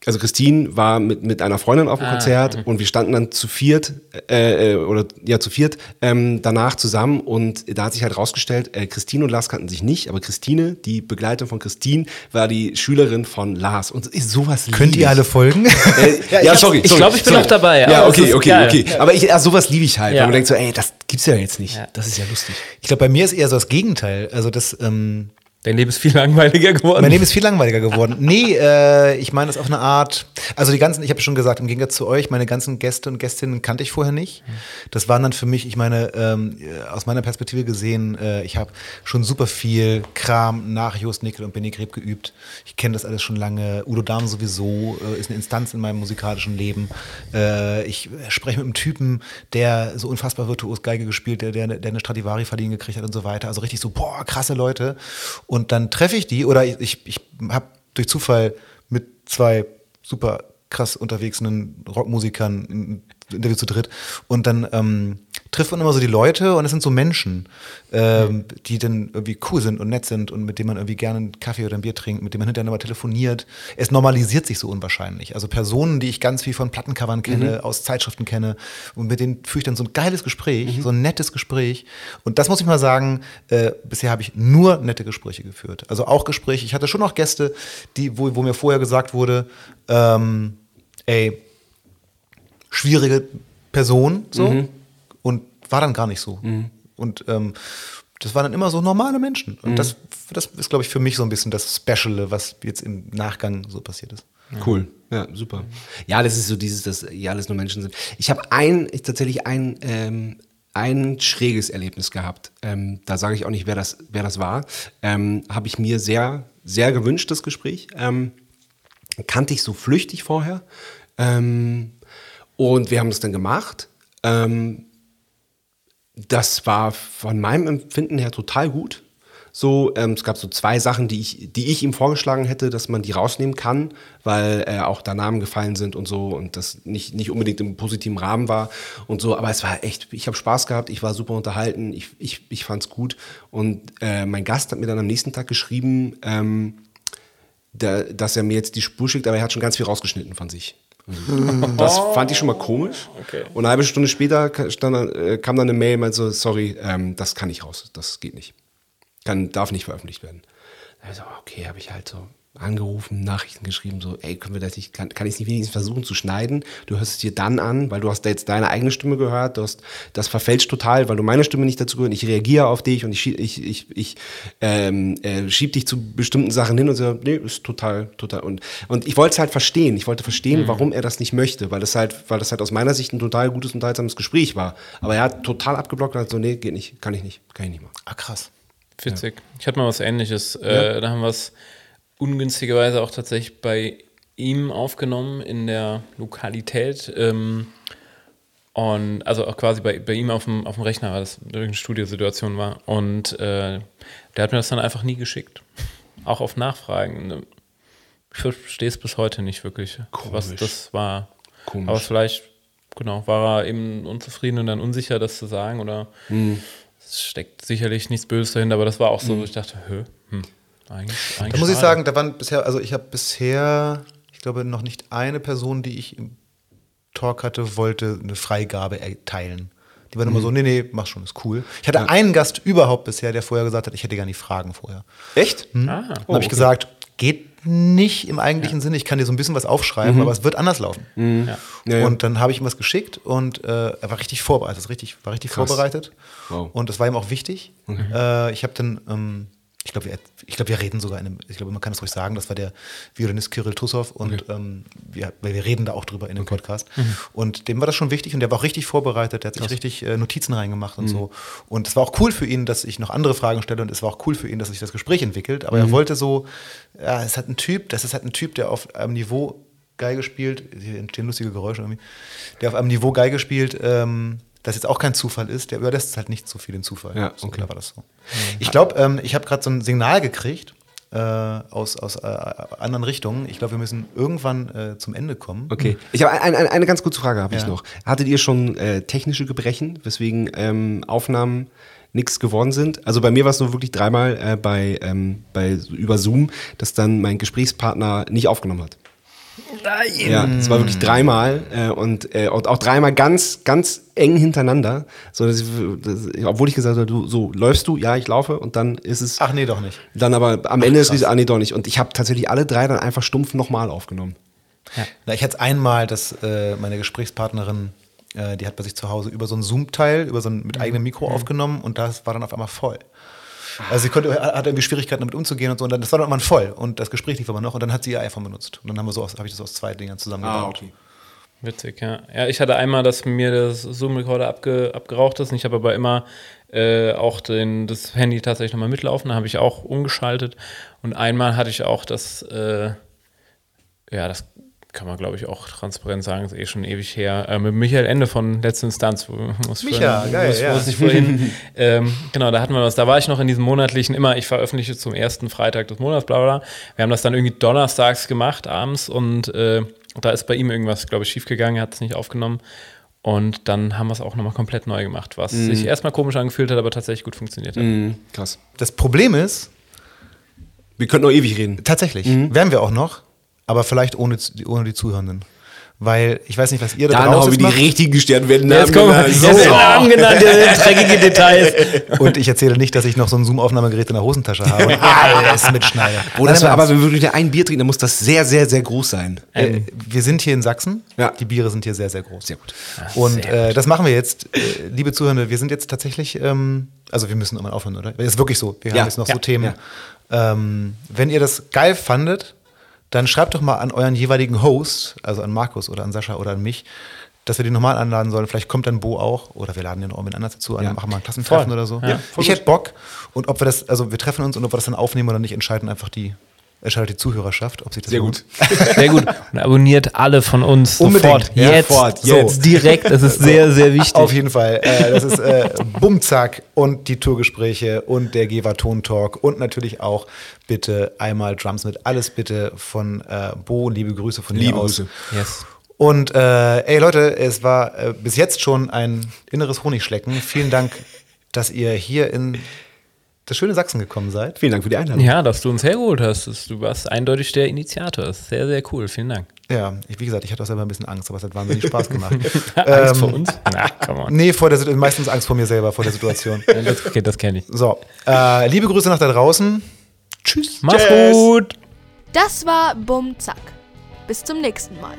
Also Christine war mit, mit einer Freundin auf dem Konzert und wir standen dann zu viert äh, äh, oder ja zu viert ähm, danach zusammen und da hat sich halt rausgestellt, äh, Christine und Lars kannten sich nicht, aber Christine, die Begleitung von Christine, war die Schülerin von Lars und ist sowas Könnt lieb ihr alle ich. folgen? Äh, ja, sorry. ich sorry, glaub, ich bin sorry. auch dabei, Ja, okay, okay, geil. okay. Aber ich, ja, sowas liebe ich halt, Ja. weil man denkt so, ey, das gibt's ja jetzt nicht. Ja. Das ist ja lustig. Ich glaube, bei mir ist eher so das Gegenteil. Also das, ähm, Dein Leben ist viel langweiliger geworden. mein Leben ist viel langweiliger geworden. Nee, äh, ich meine das auf eine Art. Also die ganzen, ich habe schon gesagt, im Gegensatz zu euch, meine ganzen Gäste und Gästinnen kannte ich vorher nicht. Das waren dann für mich, ich meine, ähm, äh, aus meiner Perspektive gesehen, äh, ich habe schon super viel Kram nach Jost Nickel und Benny Greb geübt. Ich kenne das alles schon lange. Udo Dahm sowieso äh, ist eine Instanz in meinem musikalischen Leben. Äh, ich spreche mit einem Typen, der so unfassbar virtuos Geige gespielt, der, der, der eine Stradivari verliehen gekriegt hat und so weiter. Also richtig so, boah, krasse Leute. Und dann treffe ich die oder ich, ich, ich habe durch Zufall mit zwei super krass unterwegsenen Rockmusikern ein Interview zu dritt. Und dann ähm, trifft man immer so die Leute und es sind so Menschen, ähm, die dann irgendwie cool sind und nett sind und mit denen man irgendwie gerne einen Kaffee oder ein Bier trinkt, mit denen man hinterher nochmal telefoniert. Es normalisiert sich so unwahrscheinlich. Also Personen, die ich ganz viel von Plattencovern kenne, aus Zeitschriften kenne und mit denen führe ich dann so ein geiles Gespräch, so ein nettes Gespräch. Und das muss ich mal sagen, äh, bisher habe ich nur nette Gespräche geführt. Also auch Gespräche. Ich hatte schon noch Gäste, die, wo, wo mir vorher gesagt wurde, ähm, ey, schwierige Person, so. Und war dann gar nicht so. Und ähm, das waren dann immer so normale Menschen. Und das, das ist, glaube ich, für mich so ein bisschen das Speciale, was jetzt im Nachgang so passiert ist. Cool. Ja, super. Ja, das ist so dieses, dass ja alles nur Menschen sind. Ich habe ein, ich, tatsächlich ein, ähm, ein schräges Erlebnis gehabt. Ähm, da sage ich auch nicht, wer das, wer das war. Ähm, habe ich mir sehr, sehr gewünscht, das Gespräch. Ähm, kannte ich so flüchtig vorher. Ähm, und wir haben das dann gemacht. Ähm, das war von meinem Empfinden her total gut. So, ähm, es gab so zwei Sachen, die ich, die ich ihm vorgeschlagen hätte, dass man die rausnehmen kann, weil äh, auch da Namen gefallen sind und so und das nicht, nicht unbedingt im positiven Rahmen war und so. Aber es war echt, ich habe Spaß gehabt, ich war super unterhalten, ich, ich, ich fand es gut. Und äh, mein Gast hat mir dann am nächsten Tag geschrieben, ähm, da, dass er mir jetzt die Spur schickt, aber er hat schon ganz viel rausgeschnitten von sich. Das fand ich schon mal komisch. Okay. Und eine halbe Stunde später stand, äh, kam dann eine Mail, meinte so, sorry, ähm, das kann nicht raus, das geht nicht. Kann, darf nicht veröffentlicht werden. Also, okay, habe ich halt so angerufen, Nachrichten geschrieben, so, ey, können wir das nicht, kann, kann ich es nicht wenigstens versuchen zu schneiden? Du hörst es dir dann an, weil du hast da jetzt deine eigene Stimme gehört, du hast, das verfälscht total, weil du meine Stimme nicht dazu gehört. Ich reagiere auf dich und ich, ich, ich, ich ähm, äh, schieb dich zu bestimmten Sachen hin und so, nee, ist total, total. Und, und ich wollte es halt verstehen. Ich wollte verstehen, warum er das nicht möchte, weil das halt, weil das halt aus meiner Sicht ein total gutes, unterhaltsames Gespräch war. Aber er hat total abgeblockt und hat so, nee, geht nicht, kann ich nicht, kann ich nicht machen. Ah, krass. Witzig. Ich hatte mal was ähnliches. Äh, da haben wir es ungünstigerweise auch tatsächlich bei ihm aufgenommen in der Lokalität. Ähm, und also auch quasi bei, bei ihm auf dem, auf dem Rechner, weil das eine Studiosituation war. Und äh, der hat mir das dann einfach nie geschickt. Auch auf Nachfragen. Ich verstehe es bis heute nicht wirklich, was Komisch. das war. Komisch. Aber vielleicht, genau, war er eben unzufrieden und dann unsicher, das zu sagen oder Hm. es steckt sicherlich nichts Böses dahinter, aber das war auch so, wo ich dachte, hö, hm, eigentlich, eigentlich Da muss ich sagen, da waren bisher, also ich habe bisher, ich glaube, noch nicht eine Person, die ich im Talk hatte, wollte eine Freigabe erteilen. Die waren immer so, nee, nee, mach schon, ist cool. Ich hatte einen Gast überhaupt bisher, der vorher gesagt hat, ich hätte gar nicht Fragen vorher. Echt? Ah, Dann habe ich gesagt, geht nicht im eigentlichen Sinne, ich kann dir so ein bisschen was aufschreiben, aber es wird anders laufen. ja. Ja, ja. Und dann habe ich ihm was geschickt und äh, er war richtig vorbereitet, also richtig, war richtig Krass. vorbereitet. Wow. Und das war ihm auch wichtig. Äh, ich habe dann, ähm, ich glaube, wir, ich glaub, wir reden sogar in einem, ich glaube, man kann es ruhig sagen, das war der Violinist Kirill Tussow und ähm, wir, wir reden da auch drüber in dem Podcast. Und dem war das schon wichtig und der war auch richtig vorbereitet, der hat sich richtig äh, Notizen reingemacht und so. Und es war auch cool für ihn, dass ich noch andere Fragen stelle und es war auch cool für ihn, dass sich das Gespräch entwickelt. Aber er wollte so, ja, es hat ein Typ, das ist halt ein Typ, der auf einem Niveau Geige spielt, hier entstehen lustige Geräusche irgendwie, der auf einem Niveau Geige spielt, ähm, das jetzt auch kein Zufall ist, der überlässt es halt nicht so viel den Zufall. Ja, so okay. klar war das so. Ich glaube, ähm, ich habe gerade so ein Signal gekriegt äh, aus, aus äh, anderen Richtungen. Ich glaube, wir müssen irgendwann äh, zum Ende kommen. Okay. Ich habe ein, ein, eine ganz kurze Frage habe ich Ja. noch. Hattet ihr schon äh, technische Gebrechen, weswegen ähm, Aufnahmen nichts geworden sind? Also bei mir war es nur wirklich dreimal äh, bei, ähm, bei über Zoom, dass dann mein Gesprächspartner nicht aufgenommen hat. Nein. Ja, es war wirklich dreimal äh, und, äh, und auch dreimal ganz, ganz eng hintereinander. So, dass ich, dass, obwohl ich gesagt habe, du, so läufst du, ja, ich laufe und dann ist es. Ach nee, doch nicht. Dann aber am Ende ist es, ah nee, doch nicht. Und ich habe tatsächlich alle drei dann einfach stumpf nochmal aufgenommen. Na, ich hatte einmal, dass äh, meine Gesprächspartnerin, äh, die hat bei sich zu Hause über so ein Zoom-Teil, über so ein mit eigenem Mikro aufgenommen und das war dann auf einmal voll. Also sie konnte, hat irgendwie Schwierigkeiten damit umzugehen und so. Und dann, das war dann irgendwann voll. Und das Gespräch lief aber noch. Und dann hat sie ihr iPhone benutzt. Und dann haben wir so, aus- habe ich das aus zwei Dingern zusammengebaut. Witzig, ja. Ja, ich hatte einmal, dass mir das Zoom-Recorder abge, abgeraucht ist. Und ich habe aber immer äh, auch den, das Handy tatsächlich nochmal mitlaufen, da habe ich auch umgeschaltet. Und einmal hatte ich auch das, äh, ja, das kann man glaube ich auch transparent sagen, ist eh schon ewig her, äh, mit Michael Ende von Letzte Instanz. Wo, muss ich Micha, vorhin- geil, muss, ja. muss ich vorhin, ähm, genau, da hatten wir was, da war ich noch in diesem monatlichen, immer, ich veröffentliche zum ersten Freitag des Monats, bla bla. bla. Wir haben das dann irgendwie donnerstags gemacht, abends und äh, da ist bei ihm irgendwas, glaube ich, schiefgegangen, er hat es nicht aufgenommen. Und dann haben wir es auch nochmal komplett neu gemacht, was sich erstmal komisch angefühlt hat, aber tatsächlich gut funktioniert hat. Mhm, krass. Das Problem ist, Wir könnten noch ewig reden. tatsächlich, Mhm. werden wir auch noch, aber vielleicht ohne, ohne die Zuhörenden. Weil ich weiß nicht, was ihr da Dann draußen haben wir die macht. richtigen gestört werden. Jetzt kommen wir. so. Jetzt Namen genannt, dreckige Details. Und ich erzähle nicht, dass ich noch so ein Zoom-Aufnahmegerät in der Hosentasche habe und alles mitschneide. Oh, das Nein, war, aber wenn wir wieder ein Bier trinken, dann muss das sehr, sehr, sehr groß sein. äh, wir sind hier in Sachsen. Ja. Die Biere sind hier sehr, sehr groß. Sehr gut. Und äh, das machen wir jetzt, äh, liebe Zuhörende. Wir sind jetzt tatsächlich, ähm, also wir müssen irgendwann aufhören, oder? Das ist wirklich so. Wir Ja. haben jetzt noch Ja. so Themen. Ähm, wenn ihr das geil fandet, dann schreibt doch mal an euren jeweiligen Host, also an Markus oder an Sascha oder an mich, dass wir den nochmal anladen sollen. Vielleicht kommt dann Bo auch oder wir laden den mit anders dazu an, Ja. machen mal ein Klassentreffen Voll. oder so. Ja, ich gut. hätte Bock und ob wir das, also wir treffen uns und ob wir das dann aufnehmen oder nicht, entscheiden einfach die, entscheidet die Zuhörerschaft, ob sich das Sehr lohnt. gut. Sehr gut. Und abonniert alle von uns Unbedingt. sofort. Ja, jetzt. sofort. So. Jetzt. Direkt. Das ist sehr, sehr wichtig. Auf jeden Fall. Äh, das ist äh, Bumzack und die Tourgespräche und der Gewa Ton Talk und natürlich auch bitte einmal Drums mit. Alles bitte von äh, Bo. Liebe Grüße von Liebe aus. Grüße. Yes. Und äh, ey Leute, es war äh, bis jetzt schon ein inneres Honigschlecken. Vielen Dank, dass ihr hier in das schöne Sachsen gekommen seid. Vielen Dank für die Einladung. Ja, dass du uns hergeholt hast. Du warst eindeutig der Initiator. Sehr, sehr cool. Vielen Dank. Ja, ich, wie gesagt, ich hatte auch selber ein bisschen Angst, aber es hat wahnsinnig Spaß gemacht. Angst vor Ähm, uns? Na, come on. Nee, vor der meistens Angst vor mir selber, vor der Situation. Das, okay, das kenne ich. So, äh, liebe Grüße nach da draußen. Tschüss. Mach's Tschüss. gut. Das war Bum Zack. Bis zum nächsten Mal.